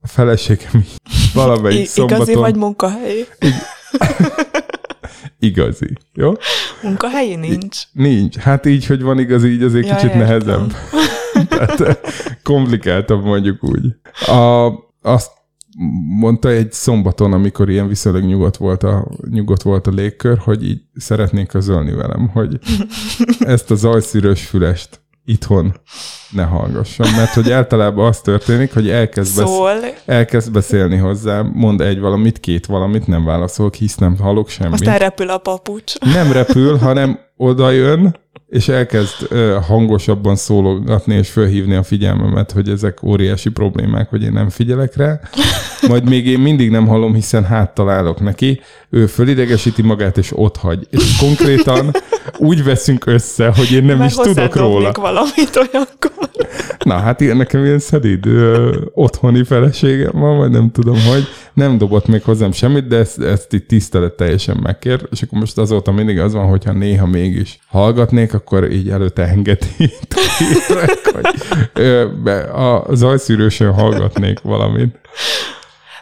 a feleségem így valamelyik I- szombaton... igazi vagy munkahelyi? Igazi. Jó? Munkahelyi nincs. Nincs. Hát így, hogy van igazi, így azért Ja, kicsit értem. nehezebb. Tehát eh, komplikáltabb mondjuk úgy. A, azt mondta egy szombaton, amikor ilyen viszonylag nyugodt volt, a, nyugodt volt a légkör, hogy így szeretnék közölni velem, hogy ezt a zajszűrös fülest itthon ne hallgassam, mert hogy általában az történik, hogy elkezd, besz- elkezd beszélni hozzá, mond egy valamit, két valamit, nem válaszolok, hisz nem hallok semmit. Aztán repül a papucs. nem repül, hanem oda jön, és elkezd ö, hangosabban szólogatni és fölhívni a figyelmemet, hogy ezek óriási problémák, hogy én nem figyelek rá. Majd még én mindig nem hallom, hiszen háttal állok neki. Ő fölidegesíti magát, és ott hagy. És konkrétan úgy veszünk össze, hogy én nem Mert is tudok róla. valamit olyankor. Na, hát ilyen nekem ilyen szedid ö, otthoni feleségem van, vagy nem tudom, hogy nem dobott még hozzám semmit, de ezt, ezt itt tisztelet teljesen megkér, és akkor most azóta mindig az van, hogyha néha mégis hallgatnék, akkor így előtte engedi, hogy ö, be, a zajszűrősön hallgatnék valamit.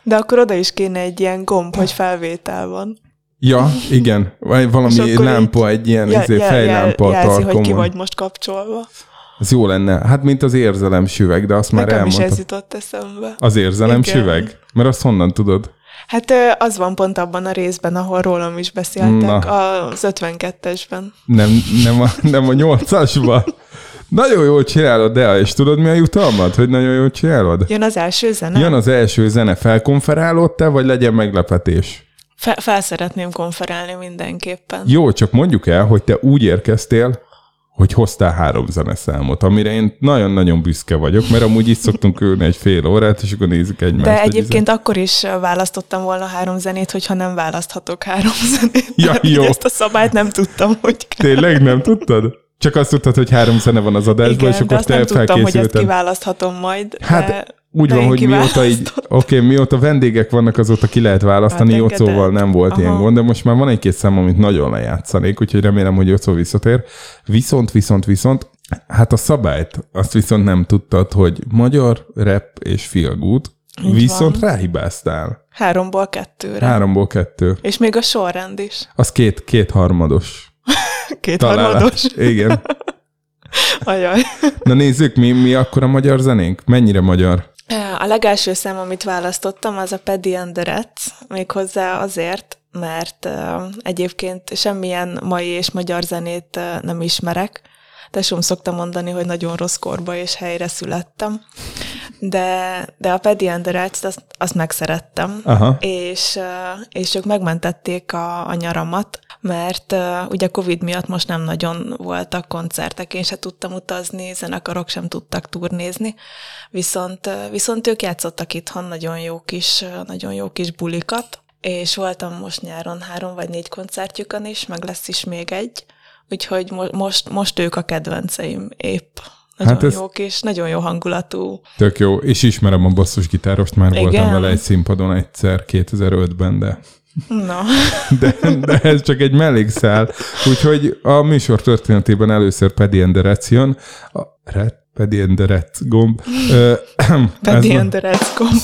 De akkor oda is kéne egy ilyen gomb, hogy felvétel van. Ja, igen, vagy valami lámpa, egy ilyen Jel, izé, jel, fejlámpa jel, a jelzi, hogy ki vagy most kapcsolva. Az jó lenne. Hát, mint az érzelem süveg, de azt már Nekem is elmondtam. ez jutott eszembe. Az érzelem Igen. süveg? Mert azt honnan tudod? Hát az van pont abban a részben, ahol rólam is beszéltek, Na. az 52-esben. Nem, nem a, nem a nyolcasban. Nagyon jól csinálod, de és tudod mi a jutalmad, hogy nagyon jól csinálod? Jön az első zene? Jön az első zene, felkonferálod te, vagy legyen meglepetés? Fe- fel szeretném konferálni mindenképpen. Jó, csak mondjuk el, hogy te úgy érkeztél, hogy hoztál három zeneszámot, amire én nagyon-nagyon büszke vagyok, mert amúgy itt szoktunk ülni egy fél órát, és akkor nézzük egymást. De egyébként akkor is választottam volna három zenét, hogyha nem választhatok három zenét. Ja, így jó. Ezt a szabályt nem tudtam, hogy kell. Tényleg nem tudtad? Csak azt tudtad, hogy három zene van az adásban, Igen, és akkor te nem tudtam, hogy ezt kiválaszthatom majd. Hát de úgy de van, hogy mióta így, oké, okay, mióta vendégek vannak, azóta ki lehet választani, Hát Jocóval nem volt Aha. ilyen gond, de most már van egy-két szám, amit nagyon lejátszanék, úgyhogy remélem, hogy Jocó visszatér. Viszont, viszont, viszont, hát a szabályt, azt viszont nem tudtad, hogy magyar, rap és feel good, Így viszont van. ráhibáztál. Háromból kettőre. Háromból kettő. És még a sorrend is. Az két, két harmados. Két találás. harmados. Igen. Ajaj. Na nézzük, mi, mi akkor a magyar zenénk? Mennyire magyar? A legelső szám, amit választottam, az a Paddy Rats, méghozzá azért, mert uh, egyébként semmilyen mai és magyar zenét uh, nem ismerek. Tesóm szokta mondani, hogy nagyon rossz korba és helyre születtem. De, de a Paddy and the Rats, azt, azt megszerettem. Aha. És, uh, és ők megmentették a, a nyaramat, mert uh, ugye Covid miatt most nem nagyon voltak koncertek, én se tudtam utazni, zenekarok sem tudtak turnézni, viszont, uh, viszont ők játszottak itthon nagyon jó kis, uh, nagyon jó kis bulikat, és voltam most nyáron három vagy négy koncertjükön is, meg lesz is még egy, úgyhogy mo- most, most ők a kedvenceim épp. Nagyon Hát jók és nagyon jó hangulatú. Tök jó, és ismerem a basszusgitárost, már Igen? voltam vele egy színpadon egyszer 2005-ben, de, Na, de, de ez csak egy mellékszál. Úgyhogy a műsor történetében először Paddy and the Rats jön. A Red, Paddy and the Rats gomb. Paddy and the Rats Comp.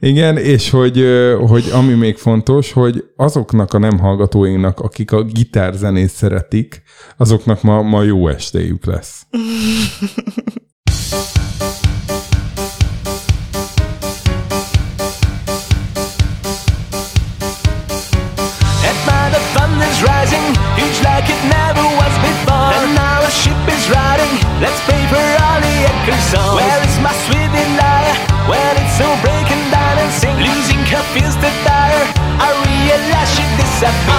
Igen, és hogy, hogy ami még fontos, hogy azoknak a nem hallgatóinknak, akik a gitárzenét szeretik, azoknak ma, ma jó estéjük lesz. Rising, huge like it never except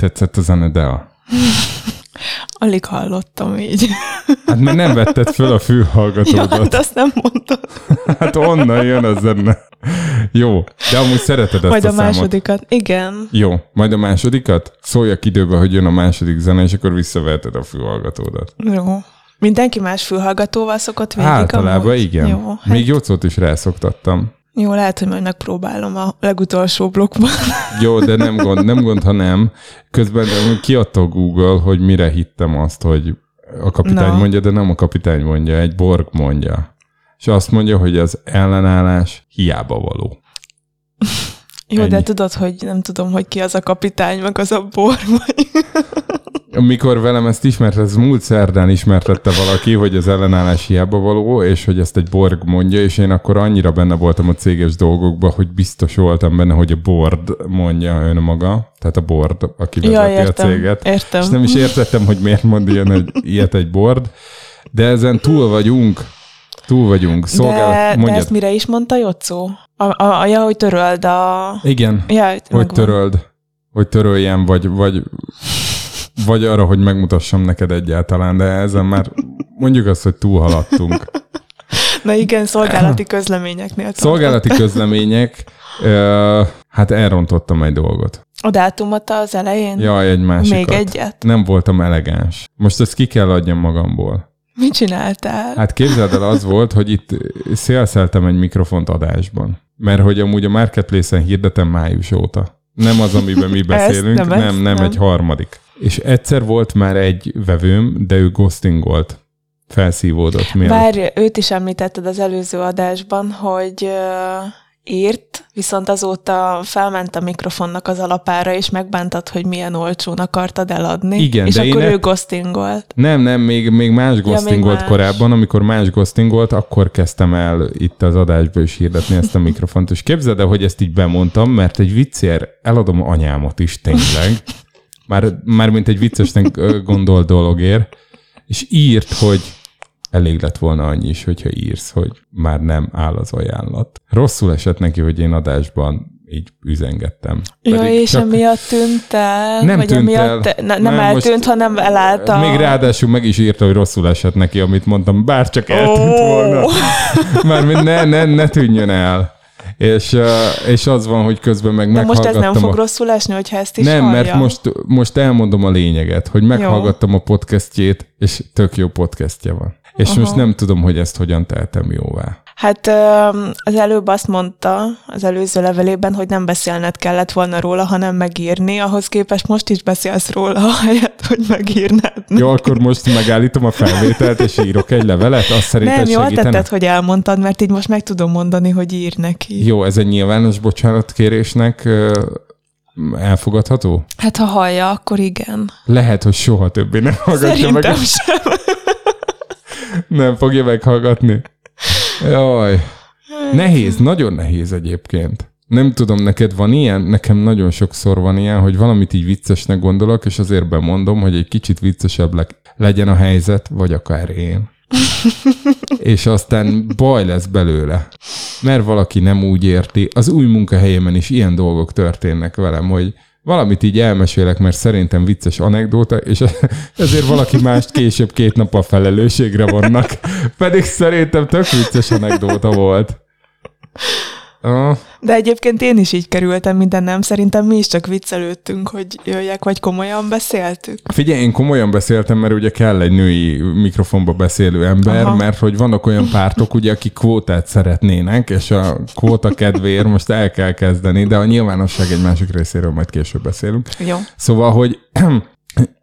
tetszett a zene, Dea? Alig hallottam így. Hát mert nem vetted föl a Ja, fülhallgatódat. de azt nem mondtad. Hát onnan jön a zene. Jó, de amúgy szereted ezt Majd a, a számot. másodikat. Igen. Jó, majd a másodikat? Szóljak időbe, hogy jön a második zene, és akkor visszaveheted a fülhallgatódat. Jó. Mindenki más fülhallgatóval szokott végig Általában amúgy? igen. Jó, hát, Még Jocót is rászoktattam. Jó, lehet, hogy majd megpróbálom a legutolsó blokkban. Jó, de nem gond, nem gond, ha nem. Közben kiadta a Google, hogy mire hittem azt, hogy a kapitány Na. mondja, de nem a kapitány mondja, egy borg mondja. És azt mondja, hogy az ellenállás hiába való. Jó, Ennyi. de tudod, hogy nem tudom, hogy ki az a kapitány, meg az a bor, vagy... Amikor velem ezt ismert, ez múlt szerdán ismertette valaki, hogy az ellenállás hiába való, és hogy ezt egy borg mondja, és én akkor annyira benne voltam a céges dolgokban, hogy biztos voltam benne, hogy a board mondja önmaga, tehát a board, aki Ja, vezeti a értem, céget. értem. És nem is értettem, hogy miért mond ilyen, hogy ilyet egy board, de ezen túl vagyunk, túl vagyunk. Szolgálat, de, de mondjad. ezt mire is mondta Jocó? A, a, a, ja, hogy töröld a... Igen, Ja, hogy megvan. töröld, hogy töröljem, vagy, vagy, vagy arra, hogy megmutassam neked egyáltalán, de ezen már mondjuk azt, hogy túlhaladtunk. Na igen, szolgálati közleményeknél. Szolgálati közlemények, ö, hát elrontottam egy dolgot. A dátumot az elején? Jaj, egy másikat. Még egyet? Nem voltam elegáns. Most ezt ki kell adjam magamból. Mit csináltál? Hát képzeld el, az volt, hogy itt szélszeltem egy mikrofont adásban. Mert hogy amúgy a Marketplace-en hirdetem május óta. Nem az, amiben mi beszélünk, nem nem, ezt, nem, nem. egy harmadik. És egyszer volt már egy vevőm, de ő ghostingolt. Felszívódott. Mielőtt. Bár őt is említetted az előző adásban, hogy írt, viszont azóta felment a mikrofonnak az alapára, és megbántad, hogy milyen olcsón akartad eladni. Igen, és de akkor e- ő ghostingolt. Nem, nem, még, még más ghostingolt más. korábban, amikor más ghostingolt, akkor kezdtem el itt az adásba is hirdetni ezt a mikrofont. És képzeld el, hogy ezt így bemondtam, mert egy viccér eladom anyámot is tényleg. Már, már mint egy viccesnek ö, gondolt dologért. És írt, hogy elég lett volna annyi is, hogyha írsz, hogy már nem áll az ajánlat. Rosszul esett neki, hogy én adásban így üzengettem. Ja, Pedig és csak- emiatt tűnt el? Nem vagy tűnt emiatt, el. Ne, nem, Nem, eltűnt, hanem elállt a... Még ráadásul meg is írta, hogy rosszul esett neki, amit mondtam, bár csak eltűnt Ó. volna. Mármint ne, ne, ne tűnjön el. És, uh, és az van, hogy közben meg De most ez nem fog a... rosszul esni, hogyha ezt is Nem, hallja. mert most, most elmondom a lényeget, hogy meghallgattam a podcastjét, és tök jó podcastja van. És Aha. most nem tudom, hogy ezt hogyan tehetem jóvá. Hát az előbb azt mondta az előző levelében, hogy nem beszélned kellett volna róla, hanem megírni. Ahhoz képest most is beszélsz róla, ahelyett, hogy megírnád. Jó, akkor most megállítom a felvételt, és írok egy levelet, azt szerinted nem, jól segítene? tetted, hogy elmondtad, mert így most meg tudom mondani, hogy ír neki. Jó, ez egy nyilvános bocsánatkérésnek elfogadható? Hát ha hallja, akkor igen. Lehet, hogy soha többé nem hallgatja meg. Szerintem sem. Nem fogja meghallgatni. Jaj. Nehéz, nagyon nehéz egyébként. Nem tudom, neked van ilyen? Nekem nagyon sokszor van ilyen, hogy valamit így viccesnek gondolok, és azért bemondom, hogy egy kicsit viccesebb le- legyen a helyzet, vagy akár én. és aztán baj lesz belőle. Mert valaki nem úgy érti. Az új munkahelyemen is ilyen dolgok történnek velem, hogy valamit így elmesélek, mert szerintem vicces anekdóta, és ezért valaki mást később két nap a felelősségre vannak. Pedig szerintem tök vicces anekdóta volt. De egyébként én is így kerültem minden nem. Szerintem mi is csak viccelődtünk, hogy jöjjek, vagy komolyan beszéltük. Figyelj, én komolyan beszéltem, mert ugye kell egy női mikrofonba beszélő ember. Aha. mert hogy vannak olyan pártok, ugye, akik kvótát szeretnének, és a kvóta kedvéért most el kell kezdeni, de a nyilvánosság egy másik részéről majd később beszélünk. Jó. Szóval, hogy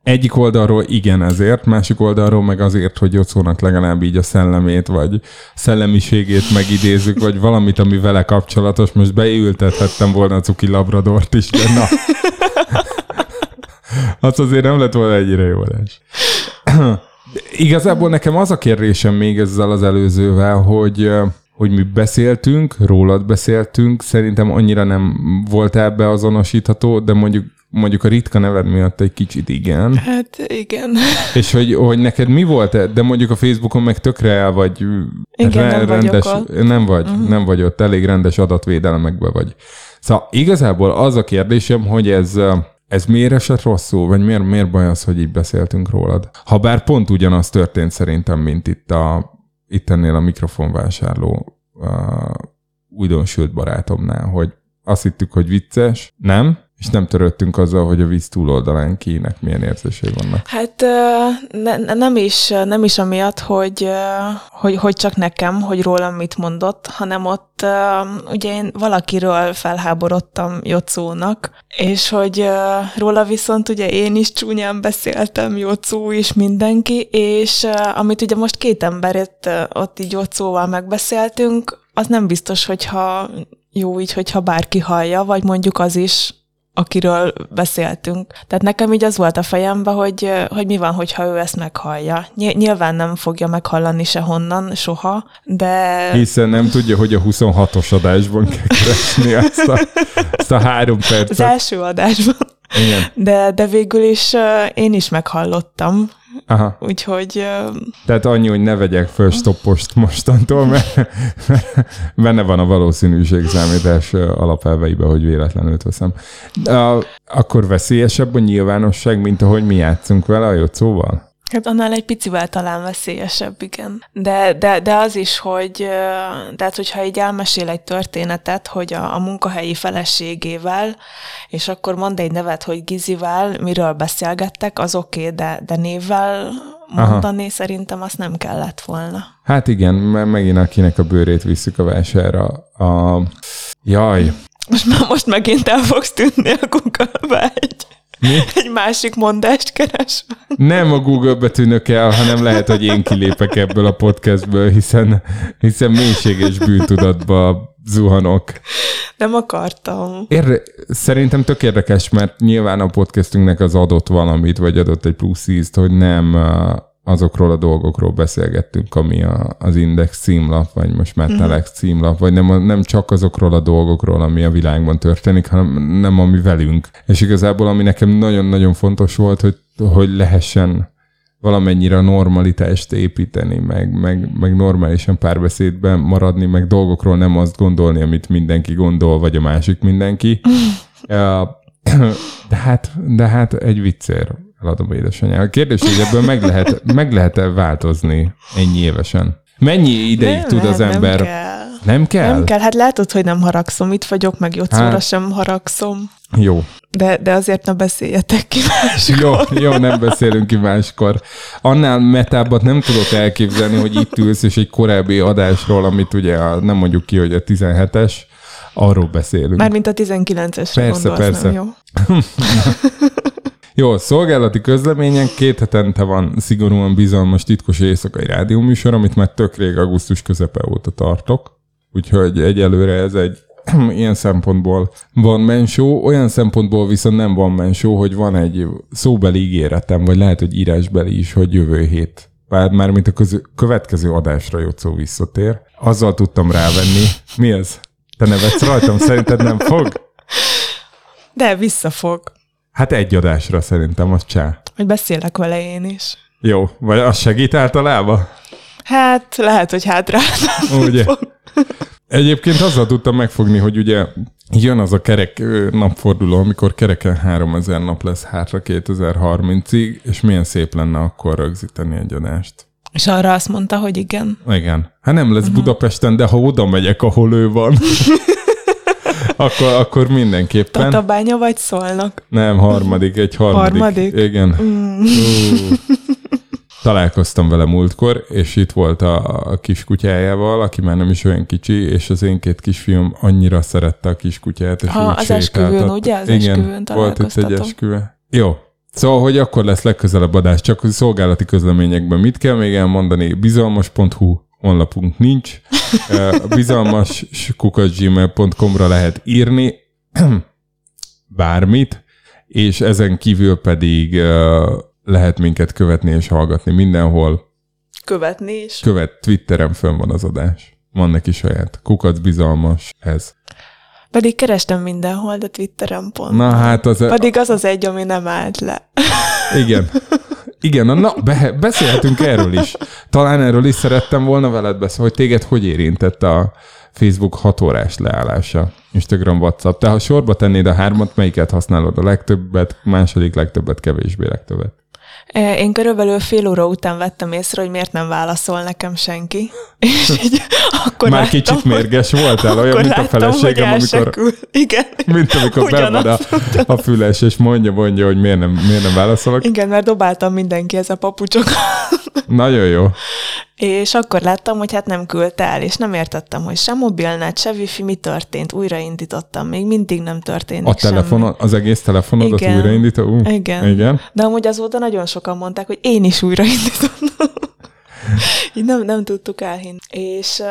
egyik oldalról igen ezért, másik oldalról meg azért, hogy Jocónak legalább így a szellemét, vagy szellemiségét megidézzük, vagy valamit, ami vele kapcsolatos. Most beültethettem volna a cuki labradort is, de na. Az azért nem lett volna ennyire jó adás. Igazából nekem az a kérdésem még ezzel az előzővel, hogy hogy mi beszéltünk, rólad beszéltünk, szerintem annyira nem volt ebbe azonosítható, de mondjuk mondjuk a ritka neved miatt egy kicsit igen. Hát igen. És hogy, hogy neked mi volt, de mondjuk a Facebookon meg tökre el vagy Igen, nem vagyok rendes, ott. nem vagy, uh-huh. nem vagy ott, elég rendes adatvédelmekben vagy. Szóval igazából az a kérdésem, hogy ez, ez miért esett rosszul, vagy miért, miért baj az, hogy így beszéltünk rólad? Habár pont ugyanaz történt szerintem, mint itt, a, itt ennél a mikrofonvásárló uh, újdonsült barátomnál, hogy azt hittük, hogy vicces, nem, és nem törődtünk azzal, hogy a víz túloldalán kinek milyen érzései vannak. Hát ne, nem, is, nem is amiatt, hogy, hogy, hogy csak nekem, hogy rólam mit mondott, hanem ott ugye én valakiről felháborodtam Jocónak, és hogy róla viszont ugye én is csúnyán beszéltem, Jocó is mindenki, és amit ugye most két emberét ott így Jocóval megbeszéltünk, az nem biztos, hogyha jó így, hogyha bárki hallja, vagy mondjuk az is, akiről beszéltünk. Tehát nekem így az volt a fejemben, hogy, hogy mi van, hogyha ő ezt meghallja. Nyilván nem fogja meghallani sehonnan, soha, de... Hiszen nem tudja, hogy a 26-os adásban kell keresni azt a, azt a három percet. Az első adásban. Igen. De, de végül is én is meghallottam, Aha. Úgyhogy... Tehát annyi, hogy ne vegyek föl stoppost mostantól, mert, mert benne van a valószínűségszámítás alapelveibe, hogy véletlenül veszem. De akkor veszélyesebb a nyilvánosság, mint ahogy mi játszunk vele a jocóval? Hát annál egy picivel talán veszélyesebb, igen. De, de, de az is, hogy tehát hogyha így elmesél egy történetet, hogy a, a munkahelyi feleségével, és akkor mond egy nevet, hogy Gizivel, miről beszélgettek, az oké, okay, de, de névvel mondani Aha. szerintem azt nem kellett volna. Hát igen, mert megint akinek a bőrét visszük a vásárra. A... Jaj. Most, most megint el fogsz tűnni a egy mi? Egy másik mondást keres. Nem a Google-be tűnök el, hanem lehet, hogy én kilépek ebből a podcastből, hiszen, hiszen mélységes bűntudatba zuhanok. Nem akartam. Érde, szerintem tök érdekes, mert nyilván a podcastünknek az adott valamit, vagy adott egy plusz ízt, hogy nem azokról a dolgokról beszélgettünk, ami a, az Index címlap, vagy most már uh-huh. Telex címlap, vagy nem, nem csak azokról a dolgokról, ami a világban történik, hanem nem ami velünk. És igazából ami nekem nagyon-nagyon fontos volt, hogy, hogy lehessen valamennyire normalitást építeni, meg, meg, meg normálisan párbeszédben maradni, meg dolgokról nem azt gondolni, amit mindenki gondol, vagy a másik mindenki. De hát, de hát egy viccér eladom édesanyám. A kérdés, hogy ebből meg lehet, meg lehet-e változni ennyi évesen? Mennyi ideig nem, tud az nem, ember... Nem kell. Nem kell? Nem kell, hát látod, hogy nem haragszom. Itt vagyok, meg Jocóra hát, sem haragszom. Jó. De, de azért ne beszéljetek ki máskor. Jó, jó, nem beszélünk ki máskor. Annál metábbat nem tudok elképzelni, hogy itt ülsz, és egy korábbi adásról, amit ugye a, nem mondjuk ki, hogy a 17-es, arról beszélünk. Mármint a 19-esre persze, gondolsz, persze. nem jó? Jó, szolgálati közleményen két hetente van szigorúan bizalmas titkos éjszakai rádióműsor, amit már tök rég augusztus közepe óta tartok. Úgyhogy egyelőre ez egy ilyen szempontból van mensó, olyan szempontból viszont nem van mensó, hogy van egy szóbeli ígéretem, vagy lehet, hogy írásbeli is, hogy jövő hét bár már mint a közö- következő adásra Jocó visszatér. Azzal tudtam rávenni. Mi ez? Te nevetsz rajtam? Szerinted nem fog? De visszafog. Hát egy adásra szerintem az csá. Hogy beszélek vele én is. Jó, vagy az segít általában? Hát lehet, hogy hátra. Ugye? Egyébként azzal tudtam megfogni, hogy ugye jön az a kerek napforduló, amikor kereken 3000 nap lesz hátra 2030-ig, és milyen szép lenne akkor rögzíteni egy adást. És arra azt mondta, hogy igen. Igen. Hát nem lesz uh-huh. Budapesten, de ha oda megyek, ahol ő van. akkor, akkor mindenképpen. Tatabánya vagy szólnak? Nem, harmadik, egy harmadik. Harmadik? Igen. Mm. Uh. Találkoztam vele múltkor, és itt volt a, a kiskutyájával, aki már nem is olyan kicsi, és az én két kisfiúm annyira szerette a kiskutyát, és ha, úgy az esküvőn, ugye? Az Igen, volt itt egy esküve. Jó, Szóval, hogy akkor lesz legközelebb adás, csak a szolgálati közleményekben mit kell még elmondani? Bizalmas.hu honlapunk nincs. Bizalmas ra lehet írni bármit, és ezen kívül pedig lehet minket követni és hallgatni mindenhol. Követni is? Követ, Twitteren fönn van az adás. Van neki saját. Kukac bizalmas, ez. Pedig kerestem mindenhol, de Twitteren pont. Na hát az... Pedig az az egy, ami nem állt le. Igen. Igen, na, na be, beszélhetünk erről is. Talán erről is szerettem volna veled beszélni, hogy téged hogy érintett a Facebook 6 órás leállása, Instagram, WhatsApp. Te ha sorba tennéd a hármat, melyiket használod a legtöbbet, második legtöbbet, kevésbé legtöbbet? Én körülbelül fél óra után vettem észre, hogy miért nem válaszol nekem senki. És így akkor Már láttam, kicsit mérges voltál, olyan, mint a feleségem, amikor. Igen. mint amikor ben van a, a füles, és mondja, mondja, hogy miért nem, miért nem válaszolok. Igen, mert dobáltam mindenkihez a papucsokat. Nagyon jó. És akkor láttam, hogy hát nem küldte el, és nem értettem, hogy se mobilnet, se wifi, mi történt. Újraindítottam, még mindig nem történt A telefon, az egész telefonodat Igen. újraindító? Uh, Igen. Igen. De amúgy azóta nagyon sokan mondták, hogy én is újraindítottam. Így nem, nem tudtuk elhinni. És,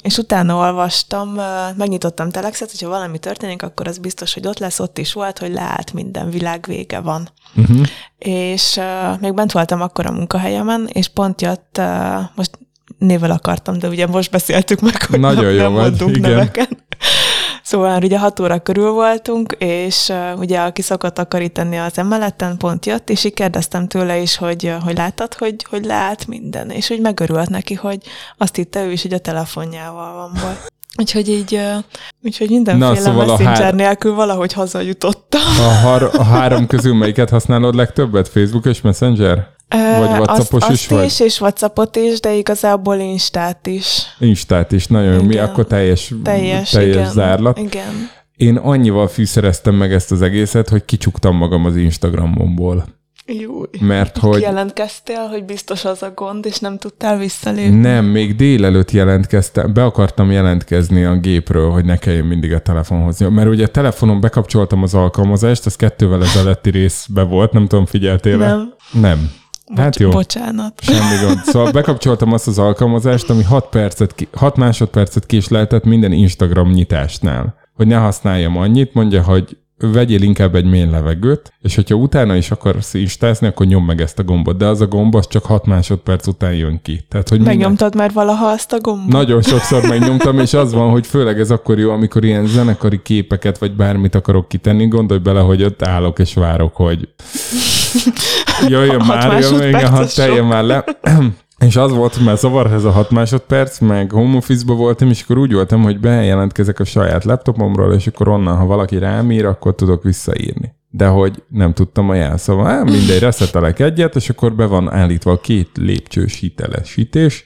és utána olvastam, megnyitottam telexet, hogyha valami történik, akkor az biztos, hogy ott lesz, ott is volt, hogy leállt minden, világ vége van. Uh-huh. És még bent voltam akkor a munkahelyemen, és pont jött, most nével akartam, de ugye most beszéltük meg, hogy Nagyon nem, jó nem mondunk igen. neveket. Szóval ugye 6 óra körül voltunk, és uh, ugye aki szokott takarítani az emeleten, pont jött, és így kérdeztem tőle is, hogy, uh, hogy láttad, hogy, hogy leállt minden, és hogy megörült neki, hogy azt hitte ő is, hogy a telefonjával van baj. Úgyhogy így, uh, úgyhogy mindenféle Na, szóval messenger hár- nélkül valahogy hazajutottam. A, har- a három közül melyiket használod legtöbbet? Facebook és Messenger? Vagy WhatsAppos azt, is azt vagy? is, és Whatsappot is, de igazából Instát is. Instát is, nagyon jó. Mi akkor teljes, Teljes, teljes igen. zárlat. Igen. Én annyival fűszereztem meg ezt az egészet, hogy kicsuktam magam az Instagramomból. Jó. Mert hogy Jelentkeztél, hogy biztos az a gond, és nem tudtál visszalépni. nem, még délelőtt jelentkeztem, be akartam jelentkezni a gépről, hogy ne kelljen mindig a telefonhoz. Mert ugye a telefonon bekapcsoltam az alkalmazást, az kettővel ezelőtti részbe volt, nem tudom, figyeltél Nem. Nem. Hát jó. Bocsánat. Semmi gond. Szóval bekapcsoltam azt az alkalmazást, ami 6, percet, ki- 6 másodpercet késleltet minden Instagram nyitásnál. Hogy ne használjam annyit, mondja, hogy vegyél inkább egy mély levegőt, és hogyha utána is akarsz instázni, akkor nyom meg ezt a gombot. De az a gomb az csak 6 másodperc után jön ki. Tehát, hogy minden... Megnyomtad már valaha azt a gombot? Nagyon sokszor megnyomtam, és az van, hogy főleg ez akkor jó, amikor ilyen zenekari képeket, vagy bármit akarok kitenni, gondolj bele, hogy ott állok és várok, hogy jöjjön Hat már, jöjjön, igen, ha másodperc, teljen már le. És az volt, mert zavar ez a 6 másodperc, meg home office voltam, és akkor úgy voltam, hogy bejelentkezek a saját laptopomról, és akkor onnan, ha valaki rám ír, akkor tudok visszaírni. De hogy nem tudtam a jelszava. Á, mindegy, reszetelek egyet, és akkor be van állítva a két lépcsős hitelesítés,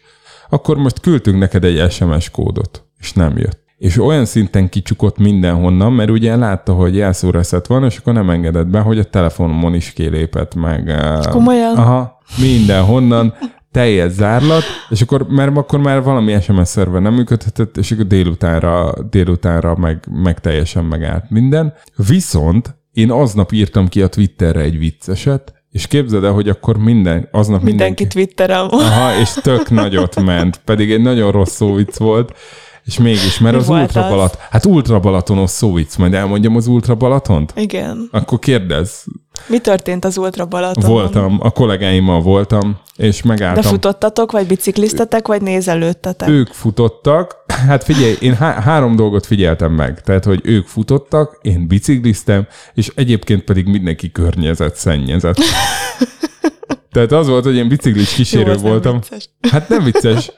akkor most küldtünk neked egy SMS kódot, és nem jött. És olyan szinten kicsukott mindenhonnan, mert ugye látta, hogy jelszó reset van, és akkor nem engedett be, hogy a telefonomon is kilépett meg. eh, Komolyan? Aha, mindenhonnan, teljes zárlat, és akkor, mert akkor már valami SMS szerver nem működhetett, és akkor délutánra, délutánra meg, meg teljesen megállt minden. Viszont én aznap írtam ki a Twitterre egy vicceset, és képzeld el, hogy akkor minden, aznap mindenki... Mindenki Twitterem. Aha, és tök nagyot ment, pedig egy nagyon rossz szóvic volt, és mégis, mert Mi az Ultra az? Balat, hát Ultra Balatonos szóvic, majd elmondjam az Ultra Balatont? Igen. Akkor kérdezz. Mi történt az Ultra Balatonon? Voltam, a kollégáimmal voltam, és De megálltam. futottatok, vagy bicikliztetek, vagy nézelődtetek? Ők futottak, hát figyelj, én há- három dolgot figyeltem meg. Tehát, hogy ők futottak, én bicikliztem, és egyébként pedig mindenki környezet szennyezett. Tehát az volt, hogy én biciklis kísérő Jó, nem voltam. vicces. Hát nem vicces.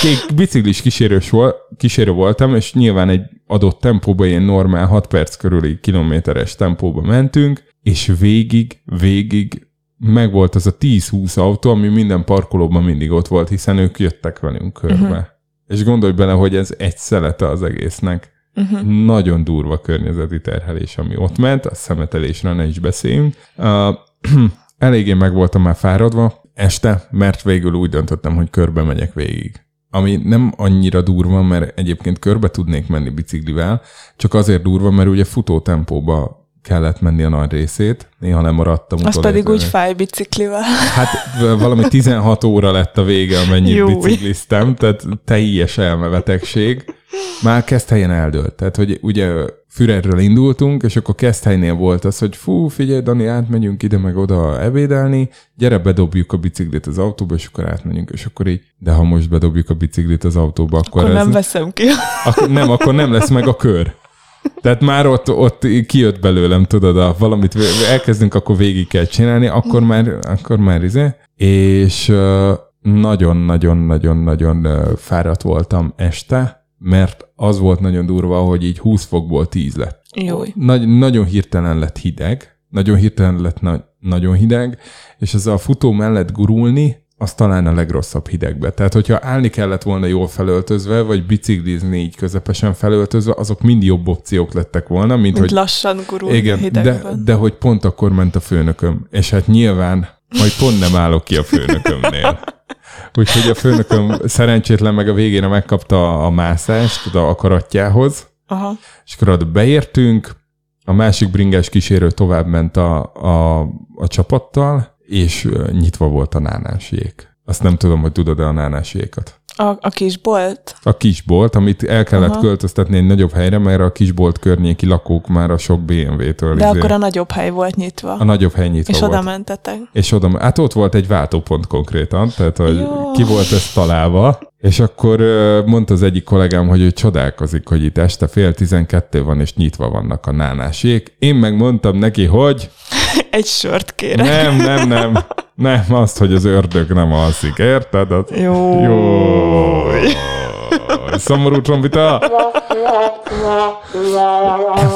Kék biciklis kísérős volt, kísérő voltam, és nyilván egy adott tempóban, ilyen normál 6 perc körüli kilométeres tempóba mentünk, és végig, végig megvolt az a 10-20 autó, ami minden parkolóban mindig ott volt, hiszen ők jöttek velünk körbe. Uh-huh. És gondolj bele, hogy ez egy szelete az egésznek. Uh-huh. Nagyon durva környezeti terhelés, ami ott ment, a szemetelésre ne is beszéljünk. Uh, eléggé meg voltam már fáradva este, mert végül úgy döntöttem, hogy körbe megyek végig. Ami nem annyira durva, mert egyébként körbe tudnék menni biciklivel, csak azért durva, mert ugye futó tempóba kellett menni a nagy részét, néha lemaradtam. Az pedig úgy fáj biciklivel. Hát valami 16 óra lett a vége, amennyit Jó. bicikliztem, tehát teljes elmebetegség. Már Keszthelyen eldőlt. Tehát, hogy ugye Fürerről indultunk, és akkor Keszthelynél volt az, hogy fú, figyelj, Dani, átmegyünk ide meg oda ebédelni, gyere, bedobjuk a biciklit az autóba, és akkor átmegyünk, és akkor így, de ha most bedobjuk a biciklit az autóba, akkor, Akkor ez nem veszem ki. akkor nem, akkor nem lesz meg a kör. Tehát már ott, ott kijött belőlem, tudod, a valamit elkezdünk, akkor végig kell csinálni, akkor már, akkor már izé. És nagyon-nagyon-nagyon-nagyon fáradt voltam este, mert az volt nagyon durva, hogy így 20 fokból 10 lett. Jó. Nagy, nagyon hirtelen lett hideg, nagyon hirtelen lett na- nagyon hideg, és ez a futó mellett gurulni, az talán a legrosszabb hidegbe. Tehát, hogyha állni kellett volna jól felöltözve, vagy biciklizni így közepesen felöltözve, azok mind jobb opciók lettek volna, mint, Mint hogy... lassan gurul Igen, de, hidegben. de hogy pont akkor ment a főnököm, és hát nyilván majd pont nem állok ki a főnökömnél. Úgyhogy a főnököm szerencsétlen meg a végére megkapta a mászást oda a karatjához, Aha. és akkor oda beértünk, a másik bringás kísérő tovább ment a, a, a csapattal, és nyitva volt a nánásék. Azt nem tudom, hogy tudod-e a nánásékat. A, a kis bolt? A kisbolt, amit el kellett Aha. költöztetni egy nagyobb helyre, mert a kisbolt környéki lakók már a sok BMW-től De izé- akkor a nagyobb hely volt nyitva. a nagyobb hely nyitva és volt. oda mentetek. És oda, hát ott volt egy váltópont konkrétan, tehát hogy Jó. ki volt ez találva, és akkor mondta az egyik kollégám, hogy ő csodálkozik, hogy itt este fél tizenkettő van, és nyitva vannak a nánásék. Én meg mondtam neki, hogy Egy sört kérek. nem, nem, nem, nem azt, hogy az ördög nem alszik, érted? Jó. jó. Szomorú trombita.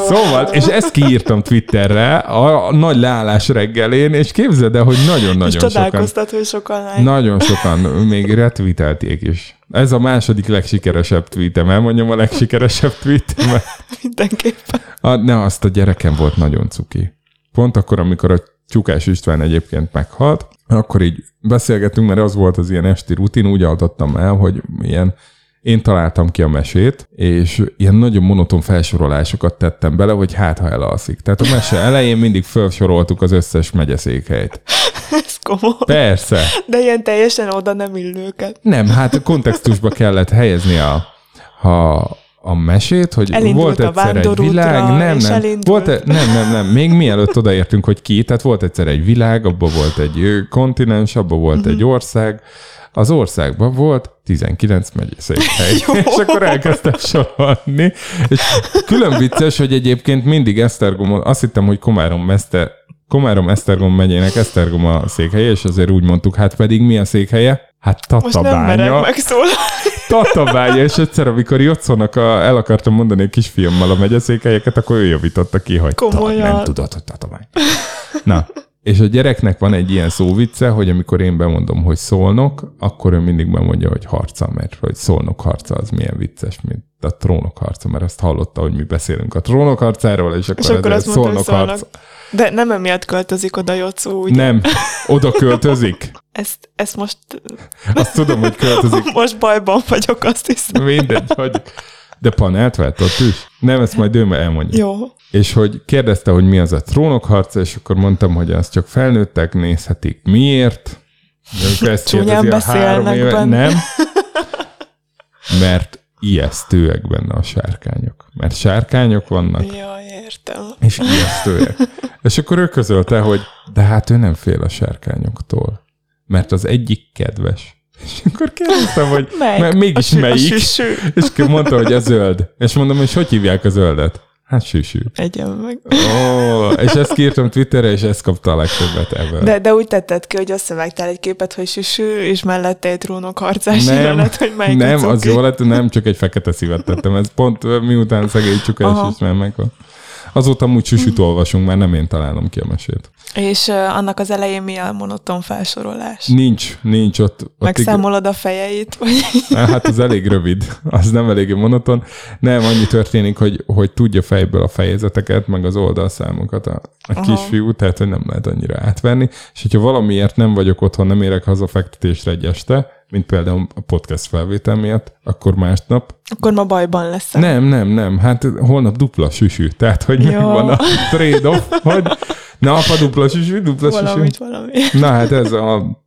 Szóval, és ezt kiírtam Twitterre a, a nagy leállás reggelén, és képzeld el, hogy nagyon-nagyon sokan, hogy sokan nagyon sokan még retweetelték is. Ez a második legsikeresebb tweetem, elmondjam a legsikeresebb tweetemet. Mindenképpen. A, ne, azt a gyerekem volt nagyon cuki. Pont akkor, amikor a Csukás István egyébként meghalt, akkor így beszélgettünk, mert az volt az ilyen esti rutin, úgy adottam el, hogy ilyen én találtam ki a mesét, és ilyen nagyon monoton felsorolásokat tettem bele, hogy hát, ha elalszik. Tehát a mese elején mindig felsoroltuk az összes megyeszékhelyt. Ez komoly. Persze. De ilyen teljesen oda nem illőket. Nem, hát kontextusba kellett helyezni a, a, a mesét, hogy Elindult volt egyszer egy világ, nem, nem, elindult. volt, e- nem, nem, nem, még mielőtt odaértünk, hogy ki, tehát volt egyszer egy világ, abban volt egy kontinens, abban volt Mhm. egy ország, az országban volt 19 megyeszékhely. és akkor elkezdtem sorolni. És külön vicces, hogy egyébként mindig Esztergomon, azt hittem, hogy Komárom Mester, Komárom Esztergom megyének Esztergom a székhelye, és azért úgy mondtuk, hát pedig mi a székhelye? Hát Most nem merek Tatabánya. megszólalni. Tatabánya, és egyszer, amikor Jocónak a, el akartam mondani a kisfiammal a megyeszékhelyeket, akkor ő javította ki, hogy Komolyan. nem tudod, hogy Tatabány. Na, és a gyereknek van egy ilyen szóvice, hogy amikor én bemondom, hogy szólnok, akkor ő mindig bemondja, hogy harca, mert hogy szólnok harca az milyen vicces, mint a trónok harca, mert azt hallotta, hogy mi beszélünk a trónok harcáról, és akkor, És akkor azt mondta, szólnak. De nem emiatt költözik oda Jocó, ugye? Nem, oda költözik. Ezt, ezt most, Azt tudom, hogy költözik. most bajban vagyok, azt hiszem. Mindegy, hogy... De panelt vett ott is? Nem, ezt majd ő elmondja. Jó. És hogy kérdezte, hogy mi az a trónokharca, és akkor mondtam, hogy azt csak felnőttek nézhetik. Miért? De ezt Csúnyán a három éve. benne. Nem. Mert ijesztőek benne a sárkányok. Mert sárkányok vannak, Jaj, értem. és ijesztőek. és akkor ő közölte, hogy de hát ő nem fél a sárkányoktól. Mert az egyik kedves. És akkor kérdeztem, hogy Melyik? mert mégis a, melyik? A. És akkor mondta, hogy a zöld. És mondom, és hogy hívják a zöldet? Hát süsű. Egyen meg. Ó, és ezt kiírtam Twitterre, és ezt kapta a legtöbbet ebből. De, de úgy tetted ki, hogy összevágtál egy képet, hogy süsű, és mellette egy trónok harcás nem, jelenet, hogy melyik nem, cuki. az jó lett, nem csak egy fekete szívet tettem. Ez pont miután szegény csukás is már megvan. Azóta amúgy süsüt olvasunk, már nem én találom ki a mesét. És uh, annak az elején mi a monoton felsorolás? Nincs, nincs ott. ott Megszámolod a fejeit, vagy. Hát az elég rövid, az nem eléggé monoton. Nem, annyi történik, hogy, hogy tudja fejből a fejezeteket, meg az oldalszámokat a, a Aha. kisfiú, tehát hogy nem lehet annyira átverni. És hogyha valamiért nem vagyok otthon, nem érek haza fektetésre egy este, mint például a podcast felvétel miatt, akkor másnap akkor ma bajban leszel. Nem, nem, nem. Hát holnap dupla süsű. Tehát, hogy Jó. megvan a trade-off, hogy napa dupla süsű, dupla süsű. Valamit, valami. Na hát ez a,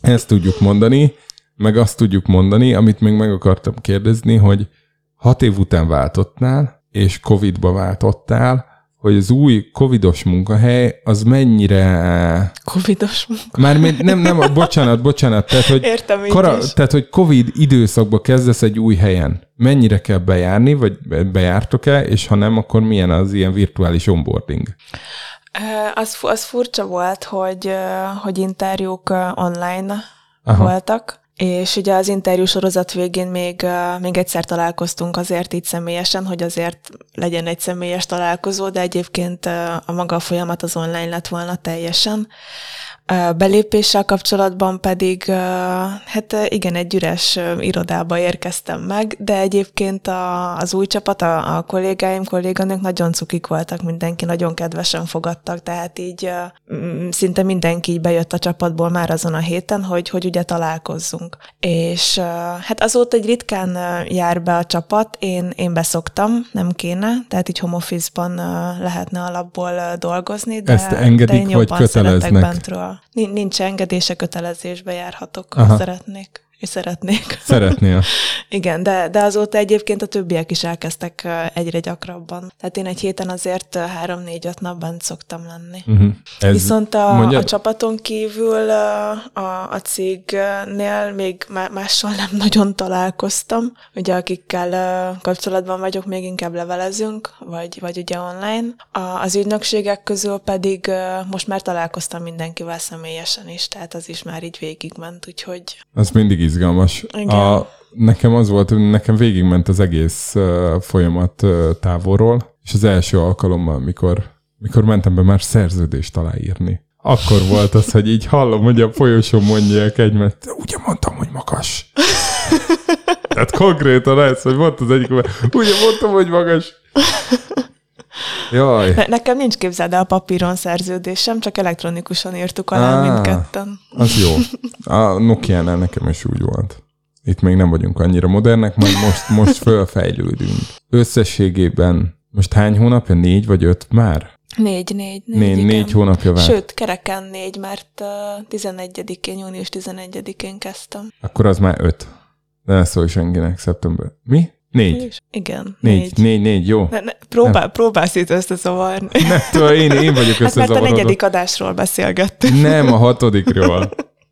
ezt tudjuk mondani, meg azt tudjuk mondani, amit még meg akartam kérdezni, hogy hat év után váltottál, és Covid-ba váltottál, hogy az új covidos munkahely az mennyire... Covidos munka. Már még nem, nem, bocsánat, bocsánat, tehát hogy, Értem is. tehát, hogy covid időszakba kezdesz egy új helyen. Mennyire kell bejárni, vagy bejártok-e, és ha nem, akkor milyen az ilyen virtuális onboarding? Az, az furcsa volt, hogy, hogy interjúk online. Aha. voltak, és ugye az interjú sorozat végén még, még egyszer találkoztunk azért így személyesen, hogy azért legyen egy személyes találkozó, de egyébként a maga a folyamat az online lett volna teljesen. Belépéssel kapcsolatban pedig, hát igen, egy üres irodába érkeztem meg, de egyébként a, az új csapat, a, a kollégáim, kolléganők nagyon cukik voltak, mindenki nagyon kedvesen fogadtak, tehát így szinte mindenki így bejött a csapatból már azon a héten, hogy, hogy ugye találkozzunk. És hát azóta egy ritkán jár be a csapat, én, én beszoktam, nem kéne, tehát így home office-ban lehetne alapból dolgozni, de, Ezt engedik, de én vagy jobban szeretek köteleznek? bentről. Nin- Nincs engedése, kötelezésbe járhatok, Aha. ha szeretnék. És szeretnék. Szeretnél? Igen, de, de azóta egyébként a többiek is elkezdtek egyre gyakrabban. Tehát én egy héten azért három-négy-öt nap bent szoktam lenni. Uh-huh. Ez, Viszont a, mondjad? a csapaton kívül a, a cégnél még má- mással nem nagyon találkoztam. Ugye akikkel kapcsolatban vagyok, még inkább levelezünk, vagy, vagy ugye online. A, az ügynökségek közül pedig most már találkoztam mindenkivel személyesen is, tehát az is már így végigment, úgyhogy Az mindig izgalmas. Igen. A, nekem az volt, hogy nekem végigment az egész uh, folyamat uh, távolról, és az első alkalommal, mikor, mikor mentem be már szerződést aláírni. Akkor volt az, hogy így hallom, hogy a folyosón mondják egymást, ugye mondtam, hogy magas. Tehát konkrétan ez, hogy mondta az egyik, ugye mondtam, hogy magas. Jaj. Ne, nekem nincs képzeld el papíron szerződésem, csak elektronikusan írtuk alá Á. mindketten. Az jó. A Nokia-nál nekem is úgy volt. Itt még nem vagyunk annyira modernek, majd most, most fölfejlődünk. Összességében most hány hónapja? Négy vagy öt már? Négy, négy, négy, Négy, igen. négy hónapja vált. Sőt, kereken négy, mert uh, 11-én, június 11-én kezdtem. Akkor az már öt. De ne szólj senkinek szeptember. Mi? Négy. És- Igen, Négy, négy. négy, négy, jó. Ne, ne, próbál, próbálsz itt összezavarni. Nem tudom, én, én vagyok Hát mert a összezavarodva. negyedik adásról beszélgettünk. Nem, a hatodikról.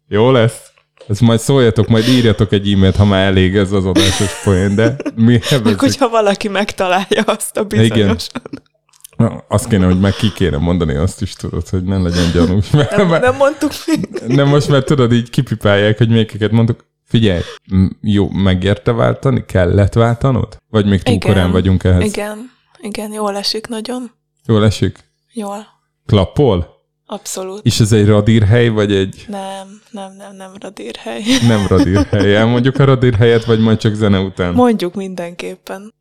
Jó lesz? Ezt majd szóljatok, majd írjatok egy e-mailt, ha már elég ez az adásos poén, de mi Meg hogyha valaki megtalálja azt a bizonyos. Na, azt kéne, hogy meg ki kéne mondani azt is, tudod, hogy ne legyen gyanús. Mert, Nem, mert, nem mondtuk még. nem most már tudod, így kipipálják, hogy melyikeket mondtuk. Figyelj, jó, megérte váltani? Kellett váltanod? Vagy még túl Igen. korán vagyunk ehhez? Igen, igen, jól esik nagyon. Jól esik? Jól, Klappol? abszolút. És ez egy radírhely, vagy egy Nem, nem, nem, nem radírhely. nem radírhely? Elmondjuk a radírhelyet, vagy majd csak zene után? Mondjuk mindenképpen.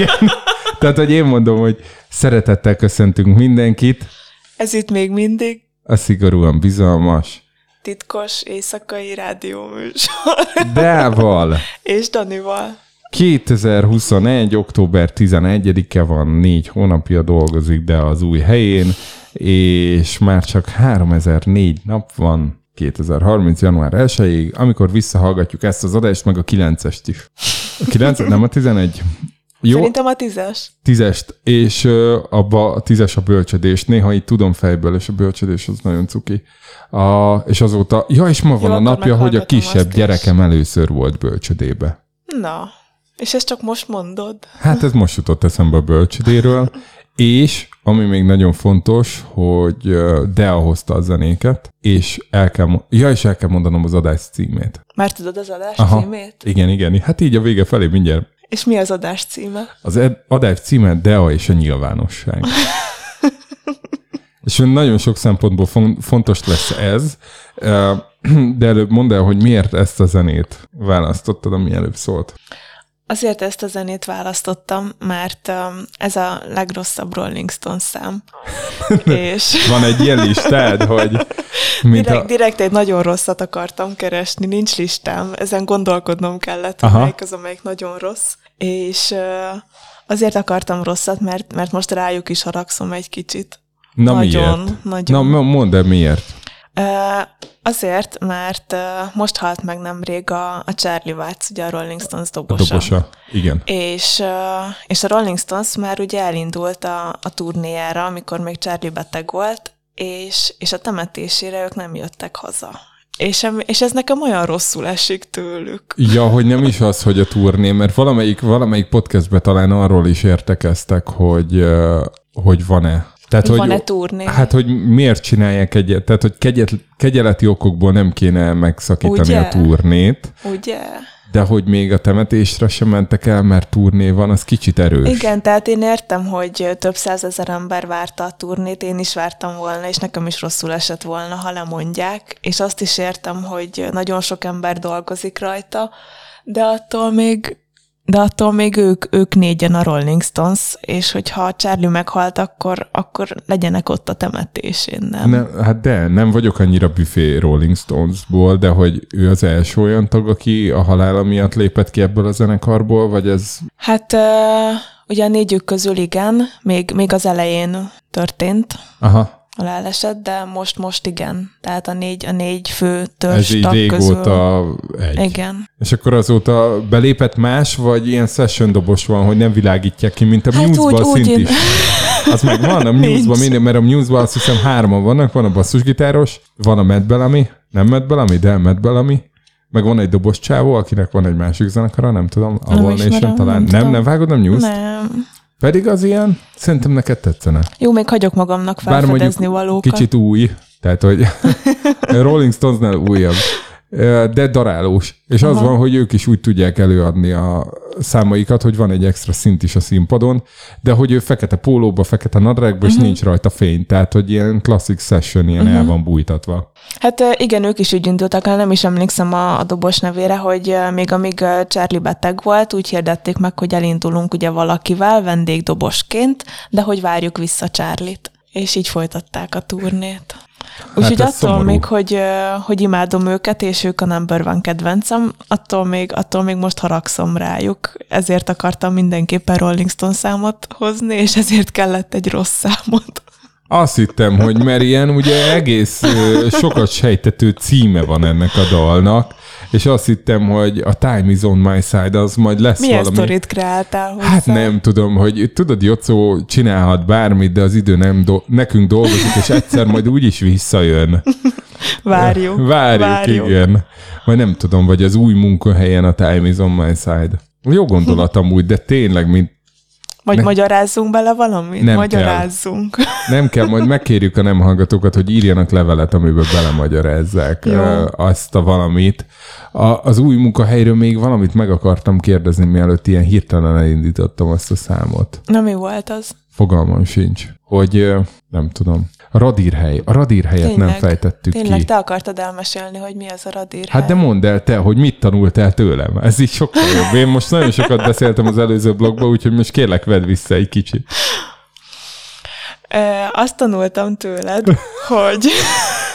Igen. Tehát, hogy én mondom, hogy szeretettel köszöntünk mindenkit, Ez itt még mindig a szigorúan bizalmas titkos éjszakai rádióműsor. Dával. És Danival. 2021. október 11-e van, négy hónapja dolgozik, de az új helyén, és már csak 3004 nap van 2030. január 1-ig, amikor visszahallgatjuk ezt az adást, meg a 9-est is. A 9 nem a 11. Jó, Szerintem a tízes. tízest, és ö, abba a tízes a bölcsödés. Néha így tudom fejből, és a bölcsödés az nagyon cuki. A, és azóta, ja, és ma van a akkor napja, hogy a kisebb azt is. gyerekem először volt bölcsödébe. Na, és ezt csak most mondod? Hát ez most jutott eszembe a bölcsödéről, és ami még nagyon fontos, hogy Dea hozta a zenéket, és el kell, ja, és el kell mondanom az adás címét. Már tudod az adás Aha. címét? Igen, igen, hát így a vége felé mindjárt. És mi az adás címe? Az ed- adás címe Dea és a nyilvánosság. és nagyon sok szempontból fon- fontos lesz ez, de előbb mondd el, hogy miért ezt a zenét választottad, ami előbb szólt. Azért ezt a zenét választottam, mert ez a legrosszabb Rolling Stones szám. és Van egy ilyen listád, hogy mint direkt, a, direkt egy nagyon rosszat akartam keresni, nincs listám, ezen gondolkodnom kellett, Aha. hogy melyik az, amelyik nagyon rossz. És azért akartam rosszat, mert, mert most rájuk is haragszom egy kicsit. na nagyon, miért? nagyon. Na, mondd el miért. Azért, mert most halt meg nemrég a, a Charlie Watts, ugye a Rolling Stones A dobosa. dobosa. Igen. És, és a Rolling Stones már ugye elindult a, a turnéjára, amikor még Charlie beteg volt, és, és a temetésére ők nem jöttek haza. És, és ez nekem olyan rosszul esik tőlük. Ja, hogy nem is az, hogy a turné, mert valamelyik, valamelyik podcastben talán arról is értekeztek, hogy, hogy van-e. Tehát, Hogy van-e turné? Hát, hogy miért csinálják egyet, tehát, hogy kegyet, kegyeleti okokból nem kéne megszakítani Ugye? a turnét, Ugye? De hogy még a temetésre sem mentek el, mert turné van, az kicsit erős. Igen, tehát én értem, hogy több százezer ember várta a turnét, én is vártam volna, és nekem is rosszul esett volna, ha lemondják, és azt is értem, hogy nagyon sok ember dolgozik rajta, de attól még de attól még ők, ők négyen a Rolling Stones, és hogyha a Charlie meghalt, akkor, akkor legyenek ott a temetésén, nem? Ne, hát de, nem vagyok annyira büfé Rolling Stonesból, de hogy ő az első olyan tag, aki a halála miatt lépett ki ebből a zenekarból, vagy ez... Hát uh, ugye a négyük közül igen, még, még az elején történt Aha, a leesett, de most, most igen. Tehát a négy, a négy fő ez törzs így tag régóta egy. közül. Igen. És akkor azóta belépett más, vagy ilyen session dobos van, hogy nem világítják ki, mint a Hát Muse-ban szint én- is. Az meg van, a Muse-ban minden, mert a Muse-ban azt hiszem hárman vannak, van a basszusgitáros, van a Matt Bellamy, nem Matt Bellamy, de Matt Bellamy, meg van egy dobos csávó, akinek van egy másik zenekara, nem tudom, a Nem One Nation ismerem, talán. nem Nem, nem vágod a Muse-t? Nem. Pedig az ilyen, szerintem neked tetszene. Jó, még hagyok magamnak Bár felfedezni mondjuk valókat. kicsit új, tehát hogy Rolling Stonesnál újabb, de darálós. És az van, hogy ők is úgy tudják előadni a számaikat, hogy van egy extra szint is a színpadon, de hogy ő fekete pólóba, fekete nadrágba, Mhm. és nincs rajta fény, tehát hogy ilyen classic session, ilyen el van bújtatva. Hát igen, ők is úgy indultak el, nem is emlékszem a, a dobos nevére, hogy még amíg Charlie beteg volt, úgy hirdették meg, hogy elindulunk ugye valakivel, vendégdobosként, de hogy várjuk vissza Charlie-t. És így folytatták a turnét. Úgyhogy ez attól szomorú. még, hogy, hogy imádom őket, és ők a number van kedvencem, attól még, attól még most haragszom rájuk. Ezért akartam mindenképpen Rolling Stone számot hozni, és ezért kellett egy rossz számot. Azt hittem, hogy mert ilyen ugye egész sokat sejtető címe van ennek a dalnak, és azt hittem, hogy a Time is on my side, az majd lesz Milyen valami... sztorit kreáltál hozzá? Hát nem tudom, hogy tudod, Jocó csinálhat bármit, de az idő nem do- nekünk dolgozik, és egyszer majd úgy is visszajön. Várjuk. Várjuk, várjuk. igen. Vagy nem tudom, vagy az új munkahelyen a Time is on my side. Jó gondolat amúgy, de tényleg, mint Vagy Ne- magyarázzunk bele valamit? Nem Magyarázzunk. nem kell, majd megkérjük a nem hallgatókat, hogy írjanak levelet, amiben belemagyarázzák Jó. azt a valamit. A, az új munkahelyről még valamit meg akartam kérdezni, mielőtt ilyen hirtelen elindítottam azt a számot. Na mi volt az? Fogalmam sincs, hogy nem tudom. Radírhely. A radírhelyet nem fejtettük tényleg, ki. te akartad elmesélni, hogy mi az a radírhely. Hát de mondd el te, hogy mit tanultál tőlem. Ez így sokkal jobb. Én most nagyon sokat beszéltem az előző blogban, úgyhogy most kérlek, vedd vissza egy kicsit. E, azt tanultam tőled, hogy...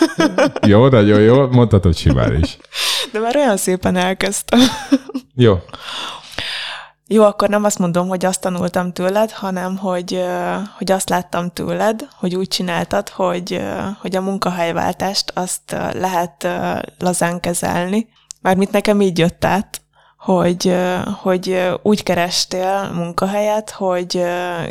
Jó, nagyon jó, mondhatod simán is. De már olyan szépen elkezdtem. Jó. Jó, akkor nem azt mondom, hogy azt tanultam tőled, hanem hogy, hogy azt láttam tőled, hogy úgy csináltad, hogy, hogy a munkahelyváltást azt lehet lazán kezelni. Mármint nekem így jött át, hogy, hogy úgy kerestél munkahelyet, hogy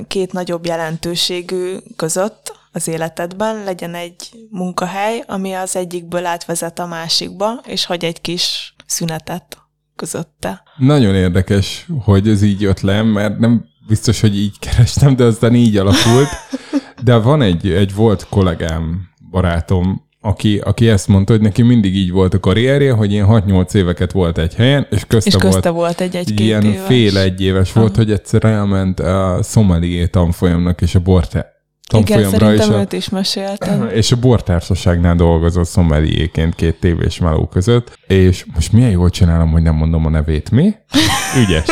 két nagyobb jelentőségű között az életedben legyen egy munkahely, ami az egyikből átvezet a másikba, és hagy egy kis szünetet közötte. Nagyon érdekes, hogy ez így jött le, mert nem biztos, hogy így kerestem, de aztán így alakult. De van egy, egy volt kollégám, barátom, aki, aki ezt mondta, hogy neki mindig így volt a karrierje, hogy ilyen 6-8 éveket volt egy helyen, és közte, és közte volt, volt egy, egy ilyen éves. fél egy éves volt, hogy egyszer elment a szomelié tanfolyamnak, és a borte tanfolyamra, szerintem és a, őt is meséltem. és a bortársaságnál dolgozott szomeliéként két tévés meló között, és most milyen jól csinálom, hogy nem mondom a nevét, mi? Ügyes.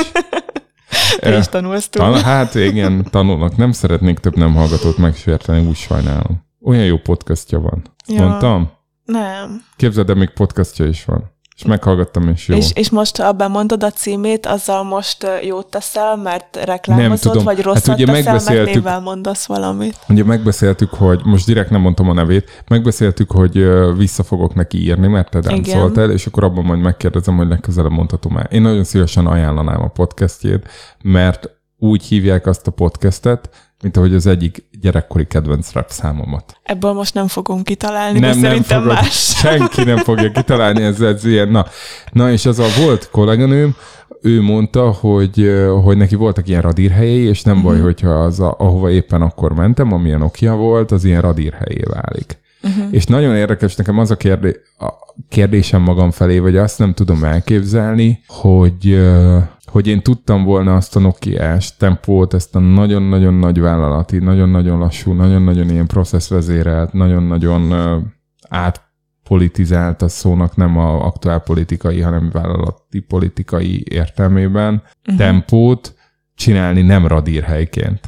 Te is tanulsz. Tan- hát igen, tanulnak. Nem szeretnék több nem hallgatót megsérteni, úgy sajnálom. Olyan jó podcastja van. Ezt Ja. mondtam? Nem. Képzeld, de még podcastja is van. És meghallgattam, és jó. És, és most, ha abban mondod a címét, azzal most jót teszel, mert reklámozod, tudom. vagy Hát rosszat ugye teszel, megbeszéltük- meg névvel mondasz valamit. Ugye megbeszéltük, hogy most direkt nem mondtam a nevét, megbeszéltük, hogy vissza fogok neki írni, mert te nem szóltál, és akkor abban majd megkérdezem, hogy legközelebb mondhatom el. Én nagyon szívesen ajánlanám a podcastjét, mert úgy hívják azt a podcastet, mint ahogy az egyik gyerekkori kedvenc rap számomat. Ebből most nem fogunk kitalálni, nem, de szerintem fogod, más. Senki nem fogja kitalálni, ez, ez ilyen, na. Na, és az a volt kolléganőm, ő mondta, hogy, hogy neki voltak ilyen radírhelyei, és nem Mhm. baj, hogyha az, a, ahova éppen akkor mentem, amilyen Nokia volt, az ilyen radírhelyé válik. Mhm. Uh-huh. És nagyon érdekes nekem az a, kérdé, a kérdésem magam felé, vagy azt nem tudom elképzelni, hogy, ö, hogy én tudtam volna azt a Nokia-s tempót, ezt a nagyon-nagyon nagy vállalati, nagyon-nagyon lassú, nagyon-nagyon ilyen processzvezérelt, nagyon-nagyon átpolitizált a szónak nem a aktuál politikai, hanem vállalati politikai értelmében uh-huh. tempót csinálni nem radírhelyként.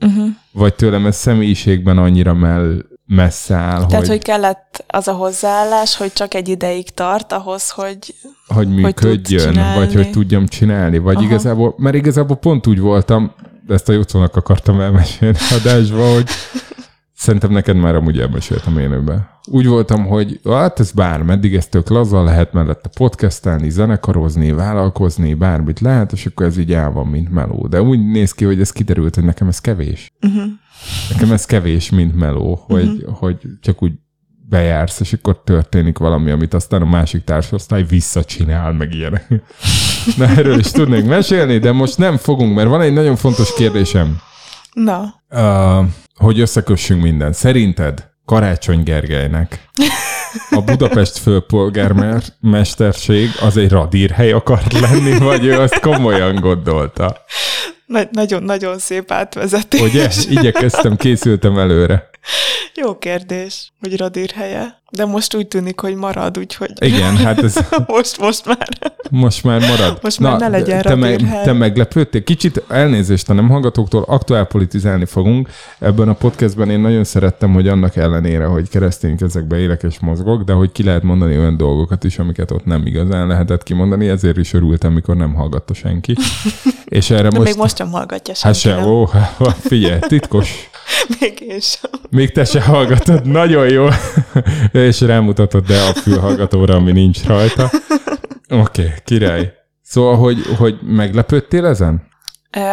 Uh-huh. Vagy tőlem ez személyiségben annyira mell, messze áll, Tehát, hogy... hogy, hogy kellett az a hozzáállás, hogy csak egy ideig tart ahhoz, hogy... hogy működjön, csinálni. vagy hogy tudjam csinálni. Vagy Aha. igazából, mert igazából pont úgy voltam, de ezt a Jocónak akartam elmesélni adásba, hogy szerintem neked már amúgy elmeséltem élőben. Úgy voltam, hogy hát ez bár, meddig ez tök laza, lehet mellette podcastelni, zenekarozni, vállalkozni, bármit lehet, és akkor ez így el van, mint meló. De úgy néz ki, hogy ez kiderült, hogy nekem ez kevés. Uh-huh. Nekem ez kevés, mint meló, hogy, uh-huh. hogy csak úgy bejársz, és akkor történik valami, amit aztán a másik társosztály visszacsinál, meg ilyenek. Na, erről is tudnék mesélni, de most nem fogunk, mert van egy nagyon fontos kérdésem, Na, uh, hogy összekössünk minden. Szerinted Karácsony Gergelynek a Budapest főpolgármesterség az egy radírhely akart lenni, vagy ő azt komolyan gondolta? na- nagyon-nagyon szép átvezetés. Ugye? Igyekeztem, készültem előre. Jó kérdés, hogy radírhelye. De most úgy tűnik, hogy marad, úgyhogy Igen, hát ez most, most már. most már marad. Most már ne legyen te, radírhely. te meglepődtél. Kicsit elnézést a nem hallgatóktól, aktuál politizálni fogunk. Ebben a podcastben én nagyon szerettem, hogy annak ellenére, hogy keresztény kezekbe élek és mozgok, de hogy ki lehet mondani olyan dolgokat is, amiket ott nem igazán lehetett kimondani, ezért is örültem, mikor nem hallgatta senki. és erre De most... még most sem hallgatja Hát senki. sem, nem? ó, figyelj, titkos. Még én sem. Még te se hallgatod, nagyon jó. És rámutatod de a fülhallgatóra, ami nincs rajta. Oké, okay, király. Szóval, hogy, hogy meglepődtél ezen?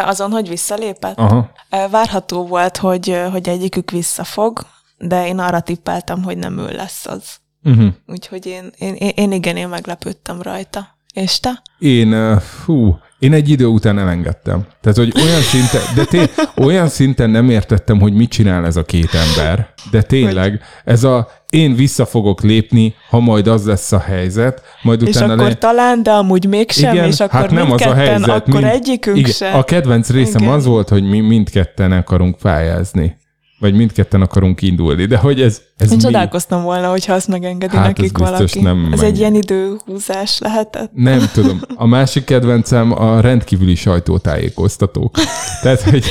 Azon, hogy visszalépett? Aha. Várható volt, hogy, hogy egyikük visszafog, de én arra tippeltem, hogy nem ő lesz az. Uh-huh. Úgyhogy én, én, én, én igen, én meglepődtem rajta. És te? Én, hú, én egy idő után elengedtem. Tehát, hogy olyan szinten, de té, olyan szinten nem értettem, hogy mit csinál ez a két ember, de tényleg, ez a én vissza fogok lépni, ha majd az lesz a helyzet, majd És utána akkor le... talán, de amúgy mégsem, Igen, és akkor hát nem az a helyzet. akkor mind- egyikünk igen, se. A kedvenc részem Igen. az volt, hogy mi mindketten akarunk pályázni. Vagy mindketten akarunk indulni, de hogy ez, ez Én mi? csodálkoztam volna, hogyha azt megengedi Hát ez nekik biztos valaki. nem ez meg- egy ilyen időhúzás lehetett. Nem tudom. A másik kedvencem a rendkívüli sajtótájékoztatók. Tehát, hogy,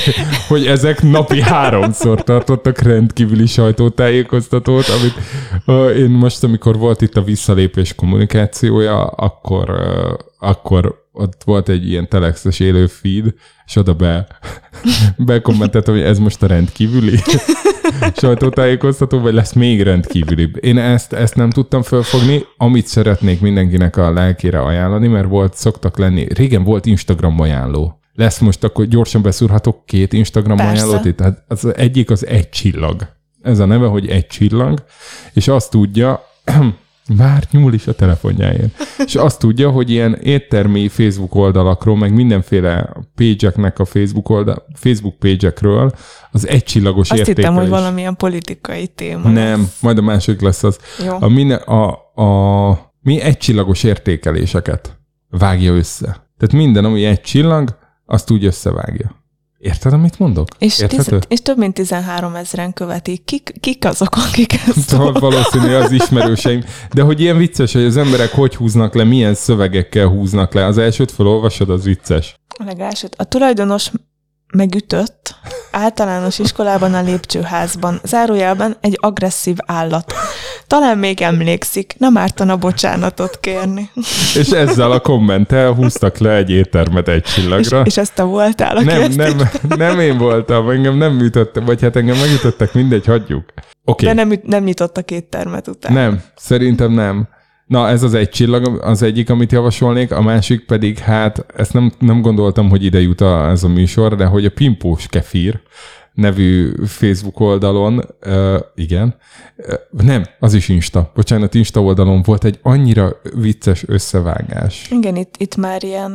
hogy ezek napi háromszor tartottak rendkívüli sajtótájékoztatót, amit én most, amikor volt itt a visszalépés kommunikációja, akkor, akkor ott volt egy ilyen telexes élő feed, és oda be, bekommenteltem, hogy ez most a rendkívüli sajtótájékoztató, vagy lesz még rendkívülibb. Én ezt, ezt nem tudtam felfogni, amit szeretnék mindenkinek a lelkére ajánlani, mert volt, szoktak lenni, régen volt Instagram ajánló. Lesz most, akkor gyorsan beszúrhatok két Instagram Persze. ajánlót itt. Hát az egyik az egy csillag. Ez a neve, hogy egy csillag, és azt tudja, már nyúl is a telefonjáért. És azt tudja, hogy ilyen éttermi Facebook oldalakról, meg mindenféle page-eknek a Facebook, oldal, Facebook page-ekről az egycsillagos Azt hittem, értékelés. hogy valamilyen politikai téma. Nem, majd a másik lesz az. Jó. A, minden, a, a, mi egycsillagos értékeléseket vágja össze. Tehát minden, ami egy csillag, azt úgy összevágja. Érted, amit mondok? És, Érthető? és több mint 13 ezeren követik. Kik, kik azok, akik ezt Szóval valószínű az ismerőseim. De hogy ilyen vicces, hogy az emberek hogy húznak le, milyen szövegekkel húznak le. Az elsőt felolvasod, az vicces. A legelsőt. A tulajdonos megütött általános iskolában a lépcsőházban. Zárójelben egy agresszív állat. Talán még emlékszik, nem ártana bocsánatot kérni. És ezzel a kommenttel húztak le egy éttermet egy És, csillagra. és ezt te voltál, aki nem, ezt nem, nem én voltam, engem nem ütöttek, vagy hát engem megütöttek, mindegy, hagyjuk. Oké. De nem, nem nyitott a két termet után. Nem, szerintem nem. Na, ez az egy csillag, az egyik, amit javasolnék, a másik pedig, hát ezt nem, nem gondoltam, hogy ide jut a, ez a műsor, de hogy a Pimpós Kefír nevű Facebook oldalon, uh, igen, uh, nem, az is Insta, bocsánat, Insta oldalon volt egy annyira vicces összevágás. Igen, itt, itt már ilyen...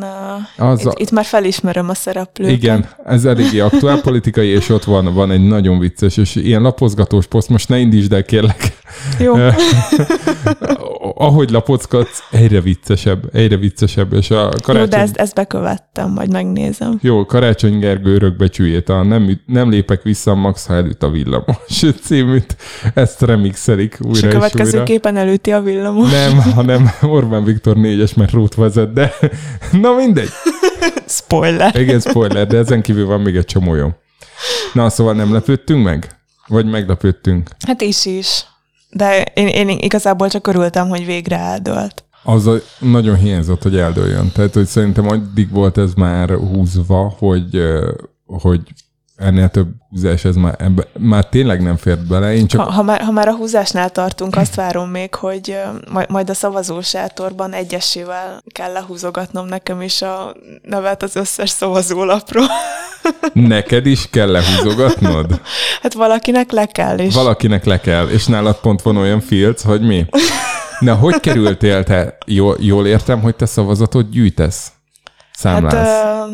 Uh, Az itt, a- itt már felismerem a szereplőket. Igen, ez eléggé aktuál politikai, és ott van, van egy nagyon vicces, és ilyen lapozgatós poszt, most ne indítsd el, kérlek. Jó, Ahogy lapozgatsz, egyre viccesebb, egyre viccesebb, és a jó karácsony... de ezt, ezt bekövettem, majd megnézem. Jó, Karácsony Gergő örökbecsüljét, a nem, nem lépek vissza Max, ha elüt a villamos címűt, ezt remixelik újra És a és, következő újra. képen elüti a villamos. Nem, hanem Orbán Viktor négyes, mert rút vezet, de na mindegy. Spoiler. Igen, spoiler, de ezen kívül van még egy csomó jó. Na, szóval nem lepődtünk meg? Vagy meglepődtünk? Hát is is. De én, én igazából csak örültem, hogy végre eldőlt. Az a, nagyon hiányzott, hogy eldőljön. Tehát, hogy szerintem addig volt ez már húzva, hogy, hogy ennél több húzás, ez már, ebbe, már tényleg nem fért bele. Én csak Ha, ha, már, ha már a húzásnál tartunk, azt várom még, hogy majd, a szavazósátorban egyesével kell lehúzogatnom nekem is a nevet az összes szavazólapról. neked is kell lehúzogatnod. Hát valakinek le kell, és Valakinek le kell, és nálad pont van olyan filc, hogy mi? Na, hogy kerültél te? Jól, jól értem, hogy te szavazatot gyűjtesz? Számlálsz. hát, ö,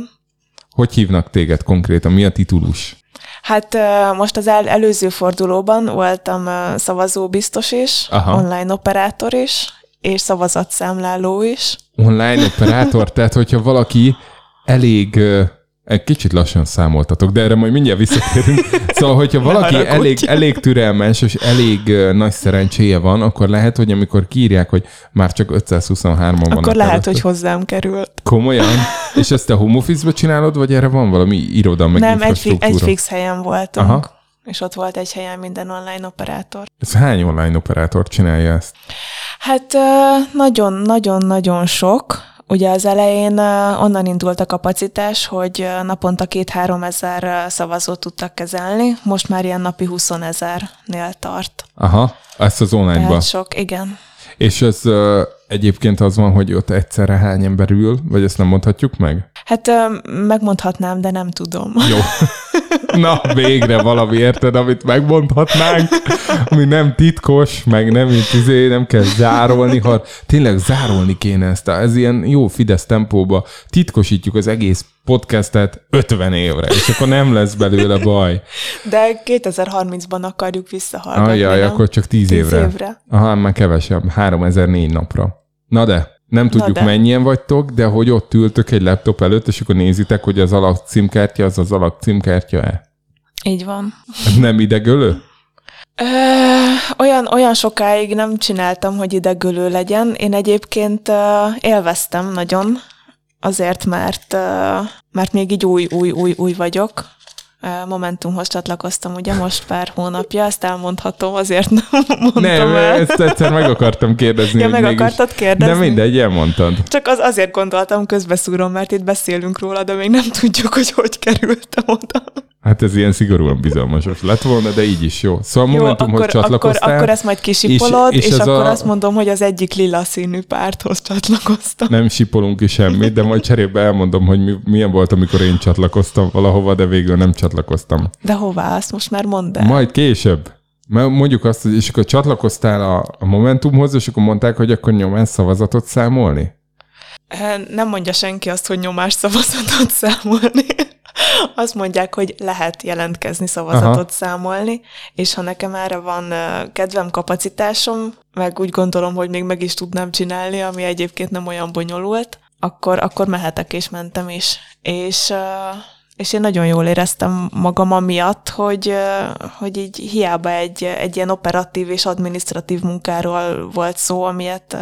Hogy hívnak téged konkrétan? Mi a titulus? hát most az el, előző fordulóban voltam ö, szavazóbiztos is, Aha. online operátor is, és szavazatszámláló is. Online operátor, tehát hogyha valaki elég, egy kicsit lassan számoltatok, de erre majd mindjárt visszatérünk. Szóval, hogyha valaki elég, elég türelmes és elég nagy szerencséje van, akkor lehet, hogy amikor kiírják, hogy már csak 523-an vannak Akkor lehet, előtte. hogy hozzám került. Komolyan? És ezt te home office csinálod, vagy erre van valami iroda, meg Nem, egy, fi, egy fix helyen voltunk. Aha. És ott volt egy helyen minden online operátor. Ez hány online operátor csinálja ezt? Hát nagyon-nagyon-nagyon sok. Ugye az elején onnan indult a kapacitás, hogy naponta két-három ezer szavazót tudtak kezelni, most már ilyen napi 20 ezernél tart. Aha, ezt az online-ba. Tehát sok, igen. És ez egyébként az van, hogy ott egyszerre hány ember ül, vagy ezt nem mondhatjuk meg? Hát megmondhatnám, de nem tudom. Jó. Na, végre valami érted, amit megmondhatnánk, ami nem titkos, meg nem, itt izé, nem kell zárolni, ha tényleg zárolni kéne ezt. Ez ilyen jó Fidesz tempóba. Titkosítjuk az egész podcastet 50 évre, és akkor nem lesz belőle baj. De 2030-ban akarjuk visszahallgatni, Ajjaj, nem? akkor csak 10 Tíz évre. évre. Aha, már kevesebb, 3004 napra. Na de, nem tudjuk de. mennyien vagytok, de hogy ott ültök egy laptop előtt, és akkor nézitek, hogy az alak címkártya az az alak címkártya-e? Így van. Nem idegölő? Ö, olyan, olyan sokáig nem csináltam, hogy idegölő legyen. Én egyébként ö, élveztem nagyon, azért, mert, ö, mert még így új, új, új, új vagyok. Momentumhoz csatlakoztam ugye most pár hónapja, ezt elmondhatom, azért nem mondtam Nem, el. ezt egyszer meg akartam kérdezni. Ja, meg mégis- akartad kérdezni? De mindegy, elmondtad. Csak az azért gondoltam, közbeszúrom, mert itt beszélünk róla, de még nem tudjuk, hogy hogy kerültem oda. Hát ez ilyen szigorúan bizalmasos lett volna, de így is jó. Szóval Jó, Momentumhoz akkor, akkor, csatlakoztál. akkor ezt majd kisipolod, és- és, és akkor a- azt mondom, hogy az egyik lila színű párthoz csatlakoztam. Nem sipolunk ki semmit, de majd cserébe elmondom, hogy mi, milyen volt, amikor én csatlakoztam valahova, de végül nem csatlakoztam. De hová? Azt most már mondd el. Majd később. Mert mondjuk azt, hogy és akkor csatlakoztál a, a Momentumhoz, és akkor mondták, hogy akkor nyomás szavazatot számolni? Nem mondja senki azt, hogy nyomás szavazatot számolni. Azt mondják, hogy lehet jelentkezni, szavazatot Aha. Számolni, és ha nekem erre van kedvem, kapacitásom, meg úgy gondolom, hogy még meg is tudnám csinálni, ami egyébként nem olyan bonyolult, akkor, akkor mehetek és mentem is. És, eh, és én nagyon jól éreztem magam amiatt, hogy, hogy így hiába egy, egy ilyen operatív és administratív munkáról volt szó, amilyet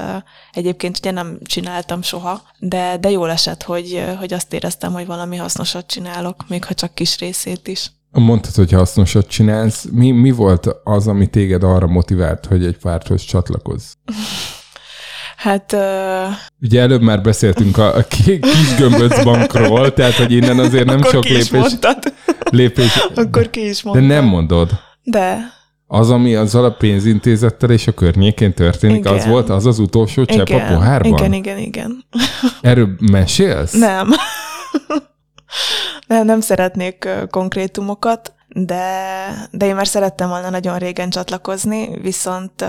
egyébként ugye nem csináltam soha, de, de jól esett, hogy, hogy azt éreztem, hogy valami hasznosat csinálok, még ha csak kis részét is. Mondtad, hogy hasznosat csinálsz. Mi, mi volt az, ami téged arra motivált, hogy egy párthoz csatlakozz? Hát eh, Ugye előbb már beszéltünk a, a ki- kis gömböc bankról, tehát hogy innen azért nem akkor sok ki lépés, mondtad. lépés. Akkor ki is De mondtad. nem mondod. De. Az, ami azzal a pénzintézettel és a környékén történik, Igen. az volt az az utolsó csepp a Igen, pohárban? igen, igen, igen. Erről mesélsz? Nem. nem, nem szeretnék konkrétumokat, de, de én már szerettem volna nagyon régen csatlakozni, viszont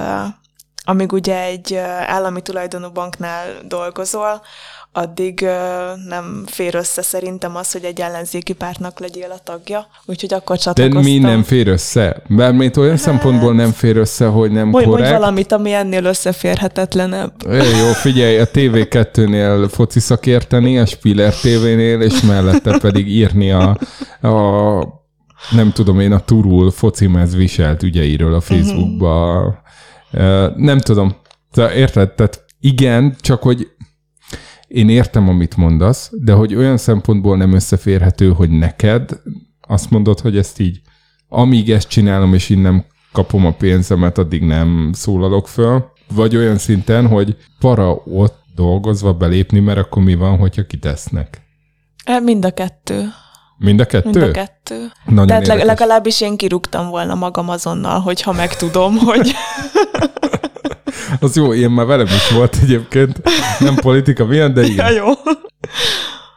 amíg ugye egy állami tulajdonú banknál dolgozol, addig nem fér össze szerintem az, hogy egy ellenzéki pártnak legyél a tagja, úgyhogy akkor De csatlakoztam. mi nem fér össze? Mert olyan szempontból nem fér össze, hogy nem Mondj, mondj korrekt. valamit, ami ennél összeférhetetlenebb. É, Jó, figyelj, a TV2-nél foci szakérteni, a Spiller TV-nél, és mellette pedig írni a, a nem tudom én, a Turul focimez viselt ügyeiről a Facebookba. Uh-huh. Nem tudom. Te érted? Tehát igen, csak hogy én értem, amit mondasz, de hogy olyan szempontból nem összeférhető, hogy neked azt mondod, hogy ezt így, amíg ezt csinálom, és innen kapom a pénzemet, addig nem szólalok föl, vagy olyan szinten, hogy para ott dolgozva belépni, mert akkor mi van, hogyha kitesznek? Mind a kettő. Mind a kettő? Mind a kettő. Nagyon Tehát érdekes. legalábbis én kirúgtam volna magam azonnal, hogyha megtudom, hogy Az jó, ilyen már velem is volt egyébként. Nem politika miatt, de ja, igen. jó.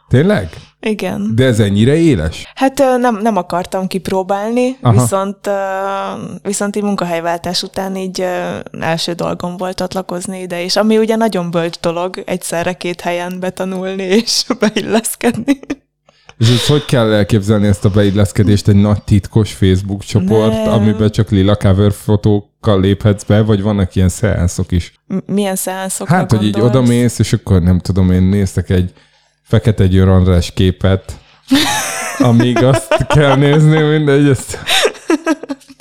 Tényleg? Igen. De ez ennyire éles? Hát nem, nem akartam kipróbálni, Aha. viszont, viszont így munkahelyváltás után így első dolgom volt csatlakozni ide, és ami ugye nagyon bölcs dolog egyszerre két helyen betanulni és beilleszkedni. És ezt hogy kell elképzelni ezt a beilleszkedést? Egy nagy titkos Facebook csoport, Nem. amiben csak lila cover fotókkal léphetsz be, vagy vannak ilyen szeánszok is? M- Milyen szeánszokra Hát, hogy így gondolsz? odamész, és akkor nem tudom, én néztek egy fekete Győr András képet, amíg azt kell nézni, mindegy, ezt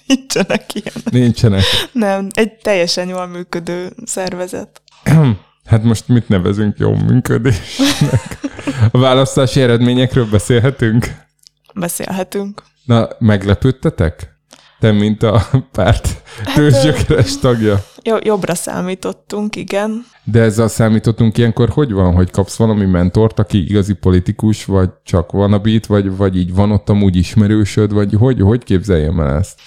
Nincsenek ilyen. nincsenek. Nem, egy teljesen jól működő szervezet. Hát most mit nevezünk jó működésnek? A választási eredményekről beszélhetünk? Beszélhetünk. Na, meglepődtetek? Te, mint a párt tőzsgyökeres tagja. Jo- jobbra számítottunk, igen. De ezzel számítottunk ilyenkor, hogy van, hogy kapsz valami mentort, aki igazi politikus, vagy csak van a beat, vagy, vagy így van ott amúgy ismerősöd, vagy hogy, hogy képzeljem el ezt?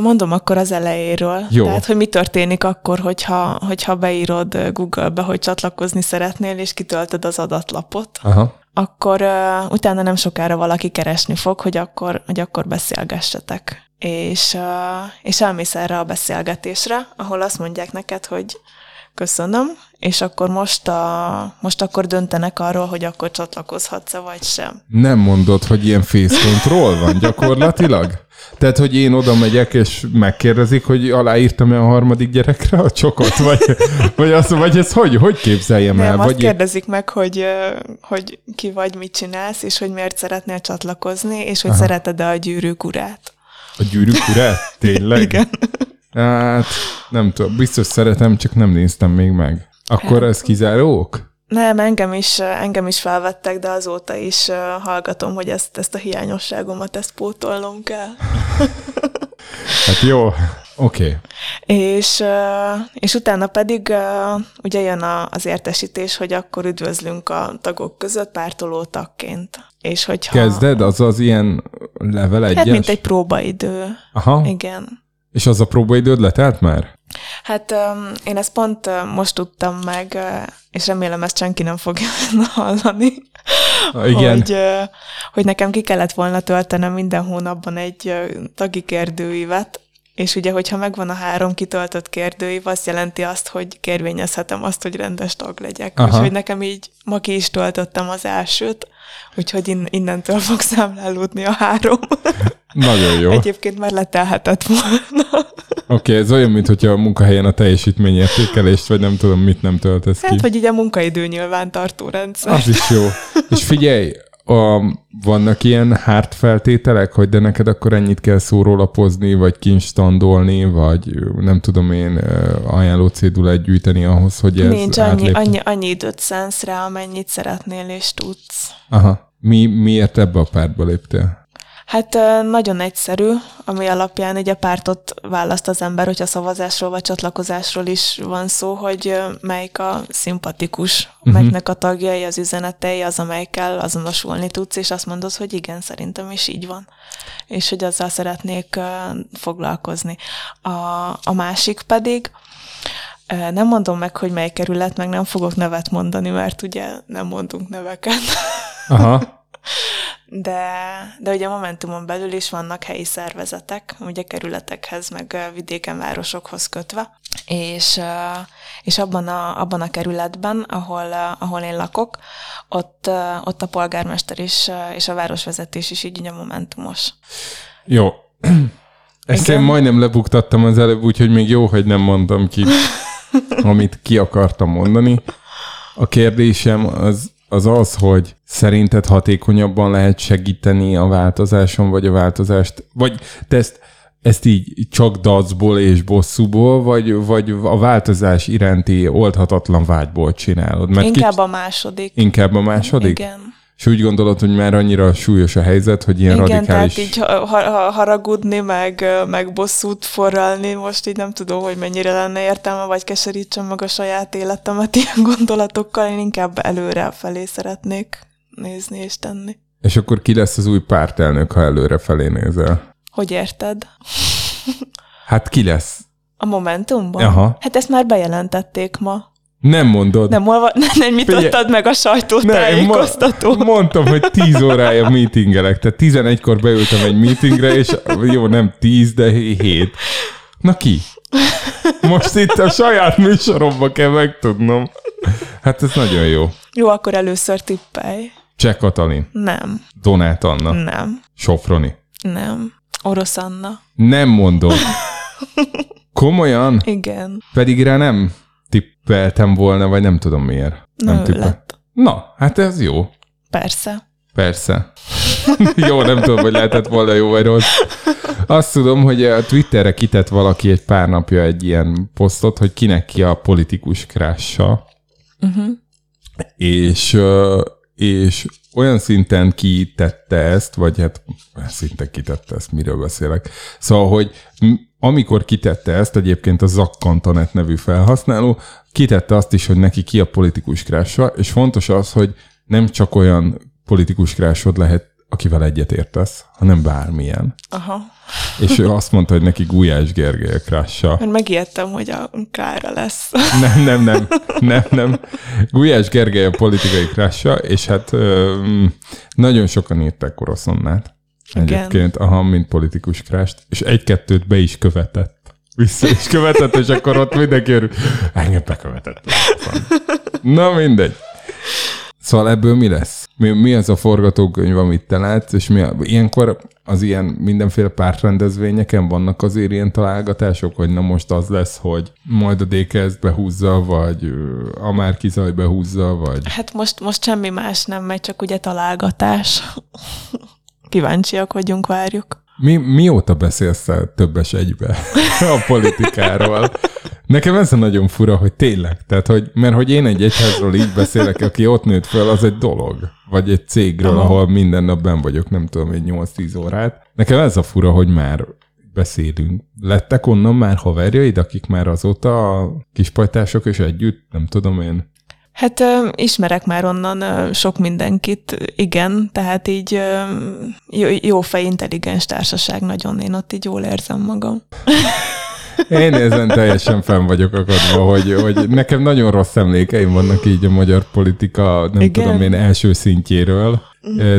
Mondom akkor az elejéről. Jó. Tehát, hogy mi történik akkor, hogyha, hogyha beírod Google-be, hogy csatlakozni szeretnél, és kitöltöd az adatlapot, Aha. akkor uh, utána nem sokára valaki keresni fog, hogy akkor, hogy akkor beszélgessetek. És, uh, és elmész erre a beszélgetésre, ahol azt mondják neked, hogy köszönöm, és akkor most, a, most akkor döntenek arról, hogy akkor csatlakozhatsz-e vagy sem. Nem mondod, hogy ilyen face control van gyakorlatilag? Tehát, hogy én oda megyek, és megkérdezik, hogy aláírtam-e a harmadik gyerekre a csokot? Vagy, vagy, az, vagy ez hogy, hogy képzeljem Nem, el? azt Vagy kérdezik meg, hogy, hogy ki vagy, mit csinálsz, és hogy miért szeretnél csatlakozni, és hogy szereted-e a gyűrűk urát. a gyűrűk urát? Tényleg? Igen. Hát, nem tudom, biztos szeretem, csak nem néztem még meg. Akkor Hát- ez kizárók? Nem, engem is, engem is felvettek, de azóta is hallgatom, hogy ezt, ezt a hiányosságomat, ezt pótolnom kell. Hát jó, oké. Okay. És, és utána pedig ugye jön az értesítés, hogy akkor üdvözlünk a tagok között pártoló tagként. És hogyha... Kezded? Az az ilyen level egyes? Hát, mint egy próbaidő. Aha. Igen. És az a próbaidőd letelt már? Hát én ezt pont most tudtam meg, és remélem ezt senki nem fogja hallani, igen. Hogy, hogy nekem ki kellett volna töltenem minden hónapban egy tagi kérdőívet, és ugye, hogyha megvan a három kitöltött kérdőív, azt jelenti azt, hogy kérvényezhetem azt, hogy rendes tag legyek. Aha. Úgyhogy nekem így ma ki is töltöttem az elsőt, úgyhogy in- innentől fog számlálódni a három. Nagyon jó. Oké, Egyébként már letelhetett volna. okay, ez olyan, mint hogyha a munkahelyen a teljesítményértékelést, vagy nem tudom, mit nem töltesz ki. Hát, vagy így a munkaidő nyilvántartó rendszer. Az is jó. És figyelj, a, vannak ilyen hard feltételek, hogy de neked akkor ennyit kell szórólapozni, vagy kinstandolni, vagy nem tudom én ajánló cédulát gyűjteni ahhoz, hogy ez Nincs annyi, annyi, annyi időt szánsz rá, amennyit szeretnél és tudsz. Aha. Mi, miért ebbe a pártba léptél? Hát nagyon egyszerű, ami alapján egy a pártot választ az ember, hogyha szavazásról vagy csatlakozásról is van szó, hogy melyik a szimpatikus, uh-huh. melyiknek a tagjai, az üzenetei, az, amelyikkel azonosulni tudsz, és azt mondod, hogy igen, szerintem is így van. És hogy azzal szeretnék foglalkozni. A, a másik pedig, nem mondom meg, hogy mely kerület, meg nem fogok nevet mondani, mert ugye nem mondunk neveket. Aha. De, de ugye a Momentumon belül is vannak helyi szervezetek, ugye kerületekhez, meg vidéken, városokhoz kötve, és, és abban, a, abban a kerületben, ahol, ahol én lakok, ott, ott a polgármester is, és a városvezetés is így a Momentumos. Jó. Ezt Igen. én majdnem lebuktattam az előbb, úgyhogy még jó, hogy nem mondtam ki, amit ki akartam mondani. A kérdésem az az, az hogy szerinted hatékonyabban lehet segíteni a változáson, vagy a változást, vagy te ezt, ezt így csak dacból és bosszúból, vagy, vagy a változás iránti oldhatatlan vágyból csinálod? Mert Inkább kicsit- a második. inkább a második? Igen. És úgy gondolod, hogy már annyira súlyos a helyzet, hogy ilyen Igen, radikális... tehát így ha, ha, haragudni, meg, meg bosszút forralni, most így nem tudom, hogy mennyire lenne értelme, vagy keserítsem meg a saját életemet ilyen gondolatokkal, én inkább előre felé szeretnék nézni és tenni. És akkor ki lesz az új pártelnök, ha előre felé nézel? Hogy érted? Hát ki lesz? A Momentumban? Aha. Hát ezt már bejelentették ma. Nem mondod. Nem, olva, nem nyitottad meg a sajtótájékoztató. mo- mondtam, hogy 10 órája meetingelek, tehát 11-kor beültem egy meetingre, és jó, nem 10, de 7. Na ki? Most itt a saját műsoromba kell megtudnom. Hát ez nagyon jó. Jó, akkor először tippelj. Cseh Katalin, Nem, Donát Anna, nem, Sofroni. nem. Orosz Anna. Nem mondod. Komolyan? Igen. Pedig rá nem tippeltem volna, vagy nem tudom miért. Na, nem tippel. lett. Na, hát ez jó. Persze. Persze. jó, nem tudom, hogy lehetett volna jó vagy rossz. Azt tudom, hogy a Twitterre kitett valaki egy pár napja egy ilyen posztot, hogy kinek ki a politikus krássa. Uh-huh. És, és olyan szinten kitette ezt, vagy hát szinten kitette ezt, miről beszélek. Szóval, hogy amikor kitette ezt, egyébként a Zakkantanet nevű felhasználó, kitette azt is, hogy neki ki a politikus krássa, és fontos az, hogy nem csak olyan politikus krásod lehet, akivel egyet értesz, hanem bármilyen. Aha. És ő azt mondta, hogy neki Gulyás Gergely krássa. Mert megijedtem, hogy a Klára lesz. Nem, nem, nem, nem, nem. Gulyás Gergely a politikai krássa, és hát nagyon sokan írták Oroszonnát. Igen. Egyébként, aha, mint politikus krást, és egy-kettőt be is követett. Vissza is követett, és akkor ott mindenki örül. Engem bekövetett. Na mindegy. Szóval ebből mi lesz? Mi, mi az a forgatókönyv, amit te látsz, és mi a, ilyenkor az ilyen mindenféle pártrendezvényeken vannak azért ilyen találgatások, hogy na most az lesz, hogy majd a DKS behúzza, vagy a már kizaj behúzza, vagy... Hát most, most semmi más nem megy, csak ugye találgatás. Kíváncsiak vagyunk, várjuk. Mi, mióta beszélsz többes egybe a politikáról? Nekem ez a nagyon fura, hogy tényleg. Tehát, hogy, mert hogy én egy egyházról így beszélek, aki ott nőtt fel, az egy dolog. Vagy egy cégről, Aha. ahol minden nap ben vagyok, nem tudom, egy 8-10 órát. Nekem ez a fura, hogy már beszélünk. Lettek onnan már haverjaid, akik már azóta a kispajtások és együtt, nem tudom én. Hát ö, ismerek már onnan ö, sok mindenkit, igen, tehát így ö, jó, jó fej, intelligens társaság, nagyon én ott így jól érzem magam. Én ezen teljesen fenn vagyok akadva, hogy, hogy nekem nagyon rossz emlékeim vannak így a magyar politika, nem Igen. Tudom én, első szintjéről,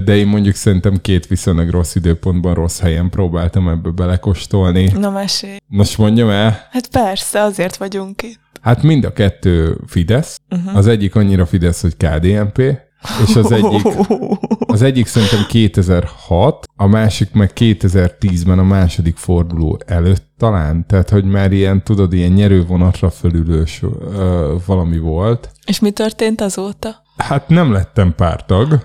de én mondjuk szerintem két viszonylag rossz időpontban, rossz helyen próbáltam ebbe belekostolni. Na mesélj. Most mondjam el, Hát persze, azért vagyunk itt. hát mind a kettő Fidesz, uh-huh. az egyik annyira Fidesz, hogy KDNP, és az egyik, az egyik szerintem 2006, a másik meg 2010-ben a második forduló előtt talán, tehát hogy már ilyen, tudod, ilyen nyerővonatra fölülős ö, valami volt. És mi történt azóta? Hát nem lettem pártag.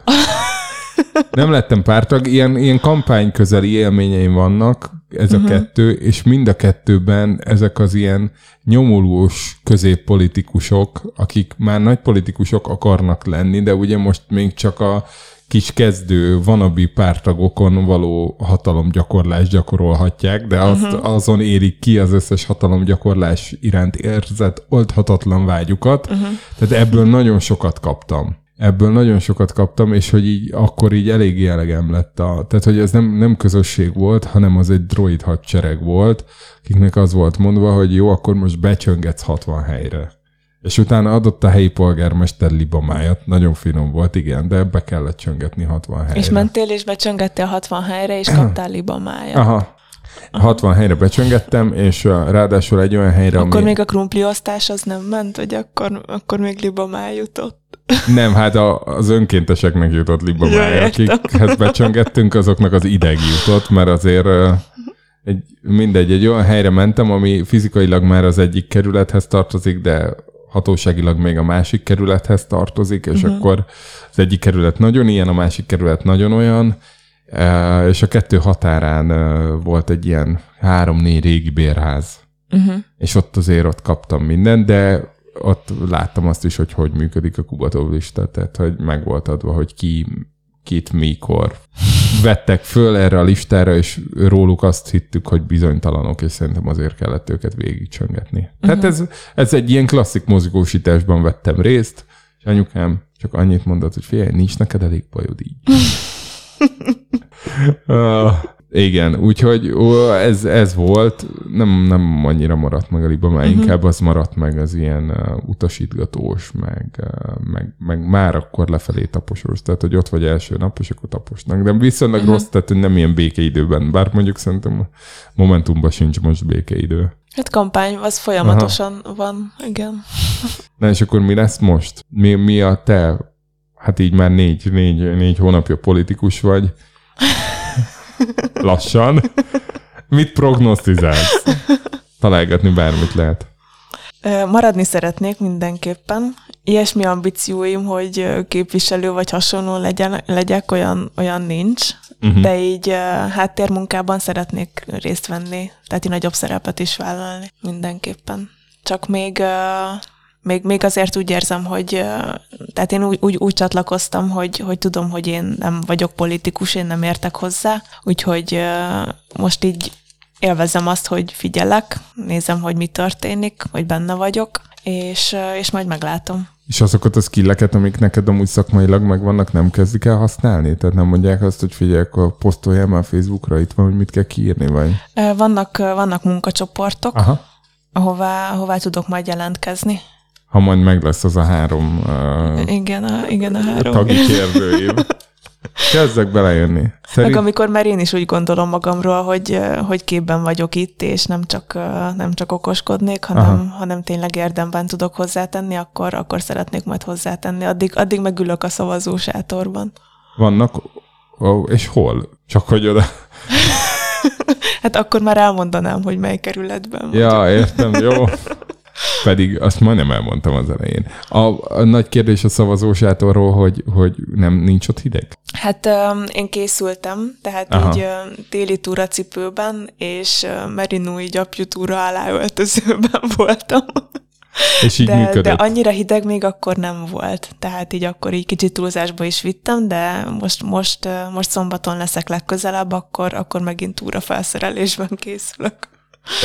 Nem lettem pártag, ilyen, ilyen kampány közeli élményeim vannak, ez a uh-huh. kettő, és mind a kettőben ezek az ilyen nyomulós középpolitikusok, akik már nagy politikusok akarnak lenni, de ugye most még csak a kis kezdő vanabi pártagokon való hatalomgyakorlást gyakorolhatják, de azt, uh-huh. azon érik ki az összes hatalomgyakorlás iránt érzett oldhatatlan vágyukat. Uh-huh. Tehát ebből nagyon sokat kaptam. Ebből nagyon sokat kaptam, és hogy így akkor így eléggé elegem lett a... Tehát, hogy ez nem, nem közösség volt, hanem az egy droid hadsereg volt, akiknek az volt mondva, hogy jó, akkor most becsöngetsz 60 helyre. És utána adott a helyi polgármester libamájat, nagyon finom volt, igen, de be kellett csöngetni 60 helyre. És mentél és becsöngettél 60 helyre, és kaptál libamájat. Aha. 60 helyre becsöngettem, és ráadásul egy olyan helyre, Akkor ami... még a krumpliosztás az nem ment, hogy akkor, akkor még libamá jutott. Nem, hát a, az önkénteseknek jutott Ja, libamája, értem. akikhez becsöngettünk, azoknak az ideg jutott, mert azért egy, mindegy, egy olyan helyre mentem, ami fizikailag már az egyik kerülethez tartozik, de hatóságilag még a másik kerülethez tartozik, és uh-huh. akkor az egyik kerület nagyon ilyen, a másik kerület nagyon olyan, és a kettő határán volt egy ilyen három-négy régi bérház. Uh-huh. És ott azért ott kaptam mindent, de ott láttam azt is, hogy hogy működik a Kubatov lista, tehát hogy meg volt adva, hogy ki, kit, mikor vettek föl erre a listára, és róluk azt hittük, hogy bizonytalanok, és szerintem azért kellett őket végigcsöngetni. Uh-huh. Tehát ez, ez egy ilyen klasszik mozgósításban vettem részt, és anyukám csak annyit mondott, hogy figyelj, nincs neked elég bajod így. uh, igen, úgyhogy ó, ez, ez volt, nem, nem annyira maradt meg a liba, mert uh-huh. inkább az maradt meg az ilyen uh, utasítgatós, meg, uh, meg, meg már akkor lefelé taposós, tehát hogy ott vagy első nap, és akkor taposnak. De viszonylag uh-huh. rossz, tehát hogy nem ilyen békeidőben, bár mondjuk szerintem Momentumban sincs most békeidő. Hát kampány, az folyamatosan Aha. van, igen. Na és akkor mi lesz most? Mi, mi a te, hát így már négy, négy, négy hónapja politikus vagy, lassan. Mit prognosztizálsz? Találgatni bármit lehet. Maradni szeretnék mindenképpen. Ilyesmi ambícióim, hogy képviselő vagy hasonló legyen, legyek, olyan, olyan nincs. Uh-huh. De így háttérmunkában szeretnék részt venni, tehát így nagyobb szerepet is vállalni mindenképpen. Csak még, még, még azért úgy érzem, hogy tehát én úgy, úgy, úgy csatlakoztam, hogy, hogy tudom, hogy én nem vagyok politikus, én nem értek hozzá, úgyhogy most így élvezem azt, hogy figyelek, nézem, hogy mi történik, hogy benne vagyok, és, és majd meglátom. És azokat a skilleket, amik neked amúgy szakmailag megvannak, nem kezdik el használni? Tehát nem mondják azt, hogy figyelj, akkor posztoljál már Facebookra, itt van, hogy mit kell kiírni, vagy? Vannak, vannak munkacsoportok, Aha. ahová, ahová tudok majd jelentkezni. Ha majd meg lesz az a három uh, Igen, a, igen, a három. tagi kérdőív. Kezdek belejönni. Meg Szerint... amikor már én is úgy gondolom magamról, hogy, hogy képben vagyok itt, és nem csak, nem csak okoskodnék, hanem, hanem tényleg érdemben tudok hozzátenni, akkor, akkor szeretnék majd hozzátenni. Addig, addig megülök a szavazósátorban. Vannak, ó, és hol? Csak hogy oda. Hát akkor már elmondanám, hogy mely kerületben vagyok. Ja, értem, jó. Pedig azt majdnem elmondtam az elején. A, a nagy kérdés a szavazósátorról, hogy, hogy nem nincs ott hideg? Hát öm, én készültem, tehát Aha. Így öm, téli túracipőben és öm, merinói gyapjú túra aláöltözőben voltam. És így De, működött. de annyira hideg még akkor nem volt. Tehát így akkor így kicsit túlzásba is vittem, de most, most, most szombaton leszek legközelebb, akkor, akkor megint túra felszerelésben készülök.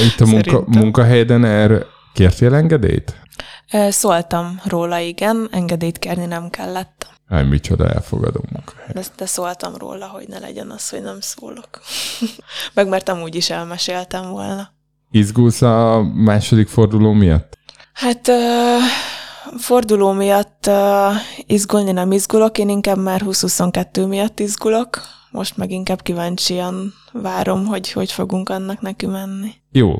Itt a munka, munkahelyeden erre kértél engedélyt? Szóltam róla, igen, engedélyt kérni nem kellett. Hány micsoda elfogadó munkahely. De, de szóltam róla, hogy ne legyen az, hogy nem szólok. Meg mert amúgy is elmeséltem volna. Izgulsz a második forduló miatt? Hát ö, forduló miatt ö, izgulni nem izgulok, én inkább már 2022 miatt izgulok. Most meg inkább kíváncsian várom, hogy hogy fogunk annak neki menni. Jó.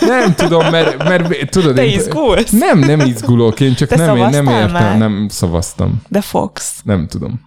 Nem tudom, mert, mert tudod, Te én, izgulsz? Nem, nem izgulok, én csak Te nem, én nem értem, már? nem szavaztam. De fogsz. Nem tudom.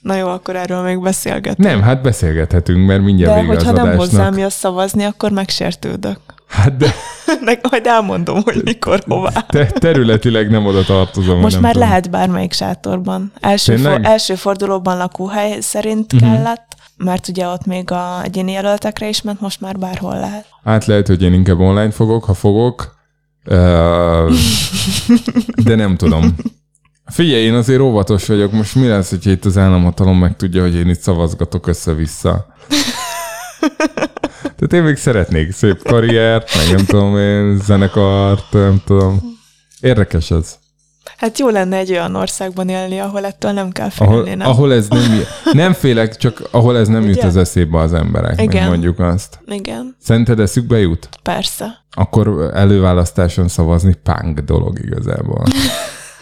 Na jó, akkor erről még beszélgetünk. Nem, hát beszélgethetünk, mert mindjárt De vége az hogyha nem adásnak. hozzám jössz szavazni, akkor megsértődök. Hát de De majd elmondom, hogy mikor, hová. te, területileg nem oda tartozom. Most már tudom. lehet bármelyik sátorban. Első, Tényleg? for, első fordulóban lakóhely szerint uh-huh. kellett, mert ugye ott még a egyéni jelöltekre is ment, most már bárhol lehet. Hát lehet, hogy én inkább online fogok, ha fogok, de nem tudom. Figyelj, én azért óvatos vagyok. Most mi lesz, hogyha itt az államhatalom megtudja, hogy én itt szavazgatok össze-vissza? Tehát én még szeretnék szép karriert, meg nem tudom én, zenekart, nem tudom. Érdekes ez. Hát jó lenne egy olyan országban élni, ahol ettől nem kell félni, Ahol, nem? ahol ez nem, nem félek, csak ahol ez nem jut Ugye? az eszébe az embereknek, Igen. mondjuk azt. Igen, Szerinted eszükbe jut? persze. Akkor előválasztáson szavazni punk dolog igazából.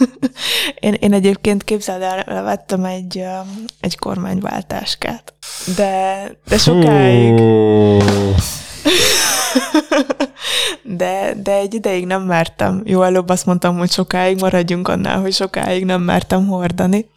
Én, én egyébként képzeld el, vettem egy, egy kormányváltáskát. De, de sokáig, de, de egy ideig nem mertem. Jó, előbb azt mondtam, hogy sokáig maradjunk annál, hogy sokáig nem mertem hordani.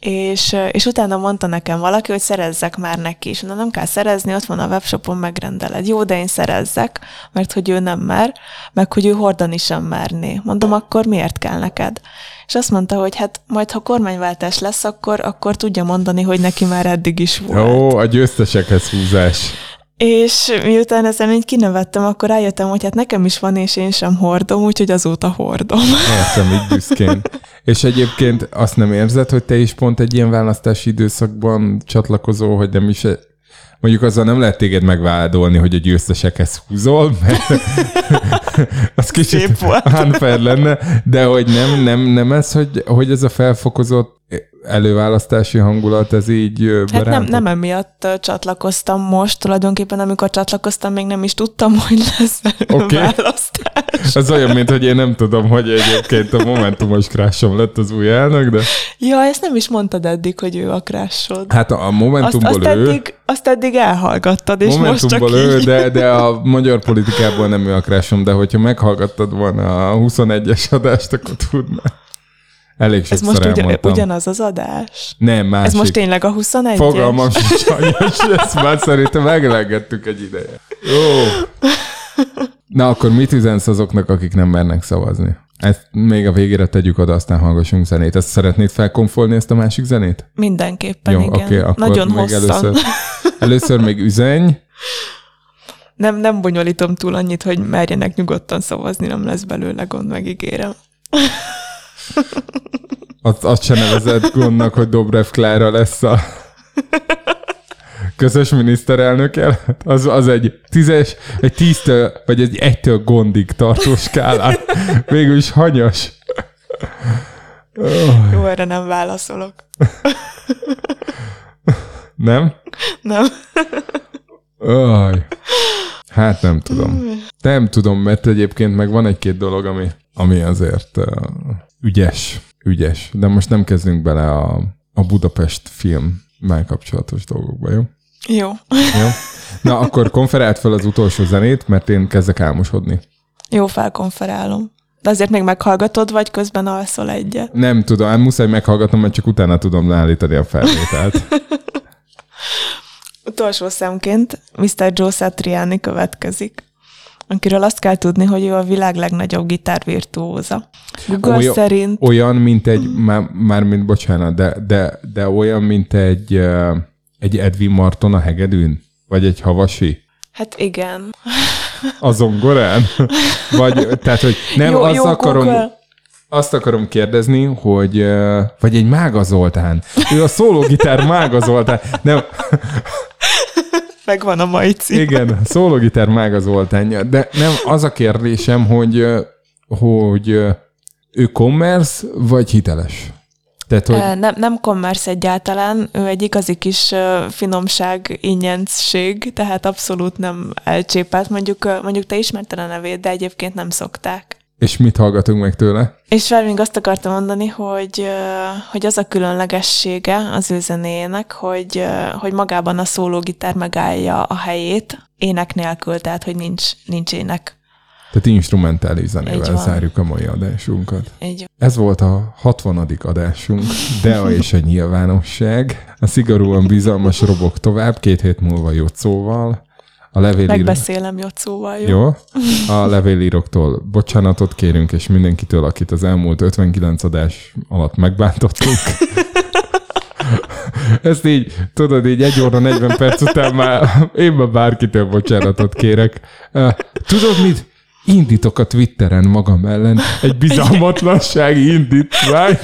És, és utána mondta nekem valaki, hogy szerezzek már neki is. Na nem kell szerezni, ott van a webshopon, megrendeled. Jó, de én szerezzek, mert hogy ő nem mer, meg hogy ő hordani sem merné. Mondom, akkor miért kell neked? És azt mondta, hogy hát majd, ha kormányváltás lesz, akkor, akkor tudja mondani, hogy neki már eddig is volt. Jó, a győztesekhez húzás. És miután ezen így kinevettem, akkor rájöttem, hogy hát nekem is van, és én sem hordom, úgyhogy azóta hordom. Értem, így büszkén. És egyébként azt nem érzed, hogy te is pont egy ilyen választási időszakban csatlakozó, hogy nem is... Mondjuk azzal nem lehet téged megvádolni, hogy a győztesekhez húzol, mert az kicsit unfair lenne, de hogy nem, nem, nem ez, hogy, hogy ez a felfokozott előválasztási hangulat, ez így ö, Hát nem, nem emiatt csatlakoztam most, tulajdonképpen amikor csatlakoztam, még nem is tudtam, hogy lesz választás. Ez olyan, mint hogy én nem tudom, hogy egyébként a Momentumos krásom lett az új elnök, de Ja, ezt nem is mondtad eddig, hogy ő a krásod. hát a a Azt, Momentumból azt, ő, eddig, azt eddig elhallgattad, és most csak Momentumból ő, így. de, de a magyar politikából nem ő a krásom, de hogyha meghallgattad volna a 21-es adást, akkor tudná. Elég Ez most elmondtam. ugyanaz az adás? Nem, másik. Ez most tényleg a 21 Fogalmam sincs, sajnos, ezt már szerintem megelegettük egy ideje. Jó. Na akkor mit üzensz azoknak, akik nem mernek szavazni? Ezt még a végére tegyük oda, aztán hallgassunk zenét. Ezt szeretnéd felkonfolni, ezt a másik zenét? Mindenképpen, Jó, igen. oké, akkor Nagyon még hosszan. először, először még üzenj, Nem, nem bonyolítom túl annyit, hogy merjenek nyugodtan szavazni, nem lesz belőle gond, megígérem. Azt, azt se nevezett gondnak, hogy Dobrev Klára lesz a közös miniszterelnök jelölt. Az, az egy tízes, egy tíztől, vagy egy egytől gondig tartó skálán. Végül is hanyas. Oh, Jó, erre nem válaszolok. nem? Nem. Aj. Hát nem tudom. Nem tudom, mert egyébként meg van egy-két dolog, ami, ami azért uh, ügyes. Ügyes. De most nem kezdünk bele a a Budapest film kapcsolatos dolgokba, jó? Jó. Jó? Na, akkor konferált fel az utolsó zenét, mert én kezdek álmosodni. Jó, felkonferálom. De azért még meghallgatod, vagy közben alszol egyet? Nem tudom, hát muszáj meghallgatnom, mert csak utána tudom leállítani a felvételt. Utolsó szemként Mr. Joe Satriani következik, akiről azt kell tudni, hogy ő a világ legnagyobb gitárvirtuóza. Google Olyan- szerint Olyan, mint egy, már, már mint, bocsánat, de, de, de olyan, mint egy, egy Edwin Marton a hegedűn? Vagy egy havasi? Hát igen. A zongorán? Vagy, tehát, hogy nem, jó, azt jó akarom, Google. azt akarom kérdezni, hogy, vagy egy Mága Zoltán. Ő a szólógitár Mága Zoltán. Nem, Megvan a mai cím. igen, szólógitár Mága Zoltánja. De nem, az a kérdésem, hogy, hogy ő commerce, vagy hiteles? Tehát, hogy Nem, nem commerce egyáltalán, ő egy igazi kis finomság, ingyenszség, tehát abszolút nem elcsépelt. Mondjuk, mondjuk te ismerted a nevét, de egyébként nem szokták. És mit hallgatunk meg tőle? És fel még azt akartam mondani, hogy, hogy az a különlegessége az ő zenéjének, hogy, hogy magában a szólógitár megállja a helyét, ének nélkül, tehát hogy nincs, nincs ének. Tehát instrumentális zenével zárjuk a mai adásunkat. Így Ez volt a 60. adásunk, Dea és a nyilvánosság. A szigorúan bizalmas robok tovább, két hét múlva Jocóval. A levélíró... megbeszélem Jocóval, jó? Jó? A levélíróktól bocsánatot kérünk, és mindenkitől, akit az elmúlt 59 adás alatt megbántottunk. Ezt így, tudod, így egy óra 40 perc után már én már bárkitől bocsánatot kérek. Tudod mit? Indítok a Twitteren magam ellen egy bizalmatlansági indítványt.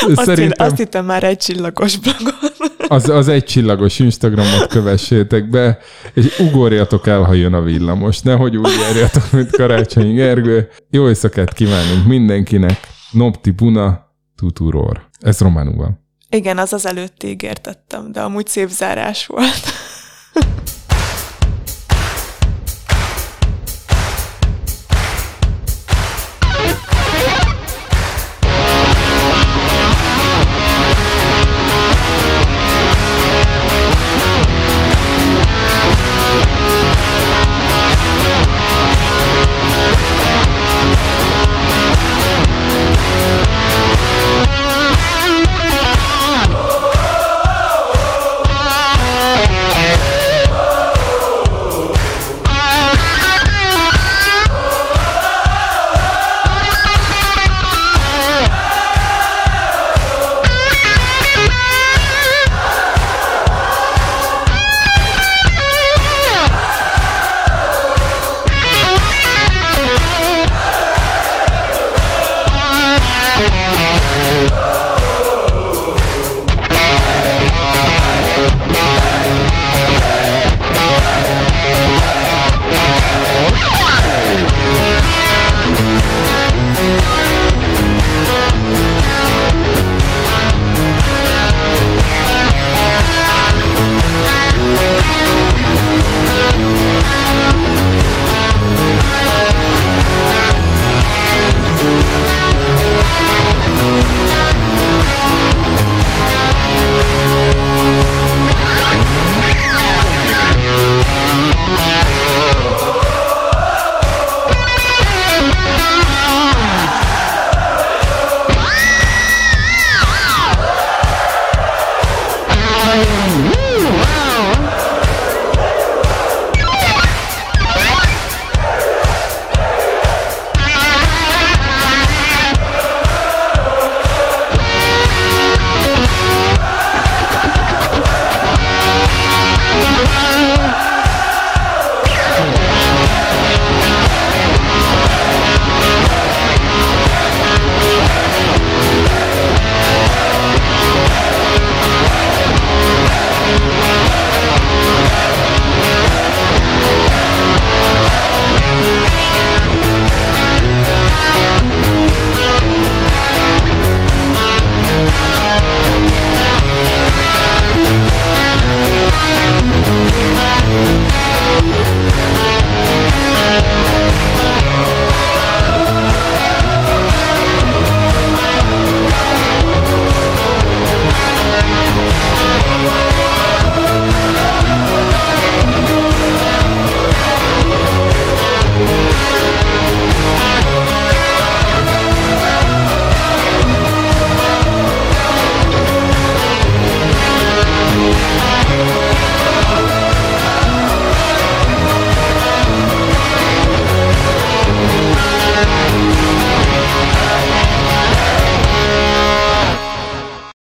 Azt, Szerintem... Szerintem azt hittem már egy csillagos blogon. Az, az egy csillagos Instagramot kövessétek be, és ugorjatok el, ha jön a villamos. Nehogy úgy járjatok, mint Karácsonyi Gergő. Jó éjszakát kívánunk mindenkinek. Nopti Buna, tuturor. Ez románul van. Igen, az az előtt ígértettem, de amúgy szép zárás volt.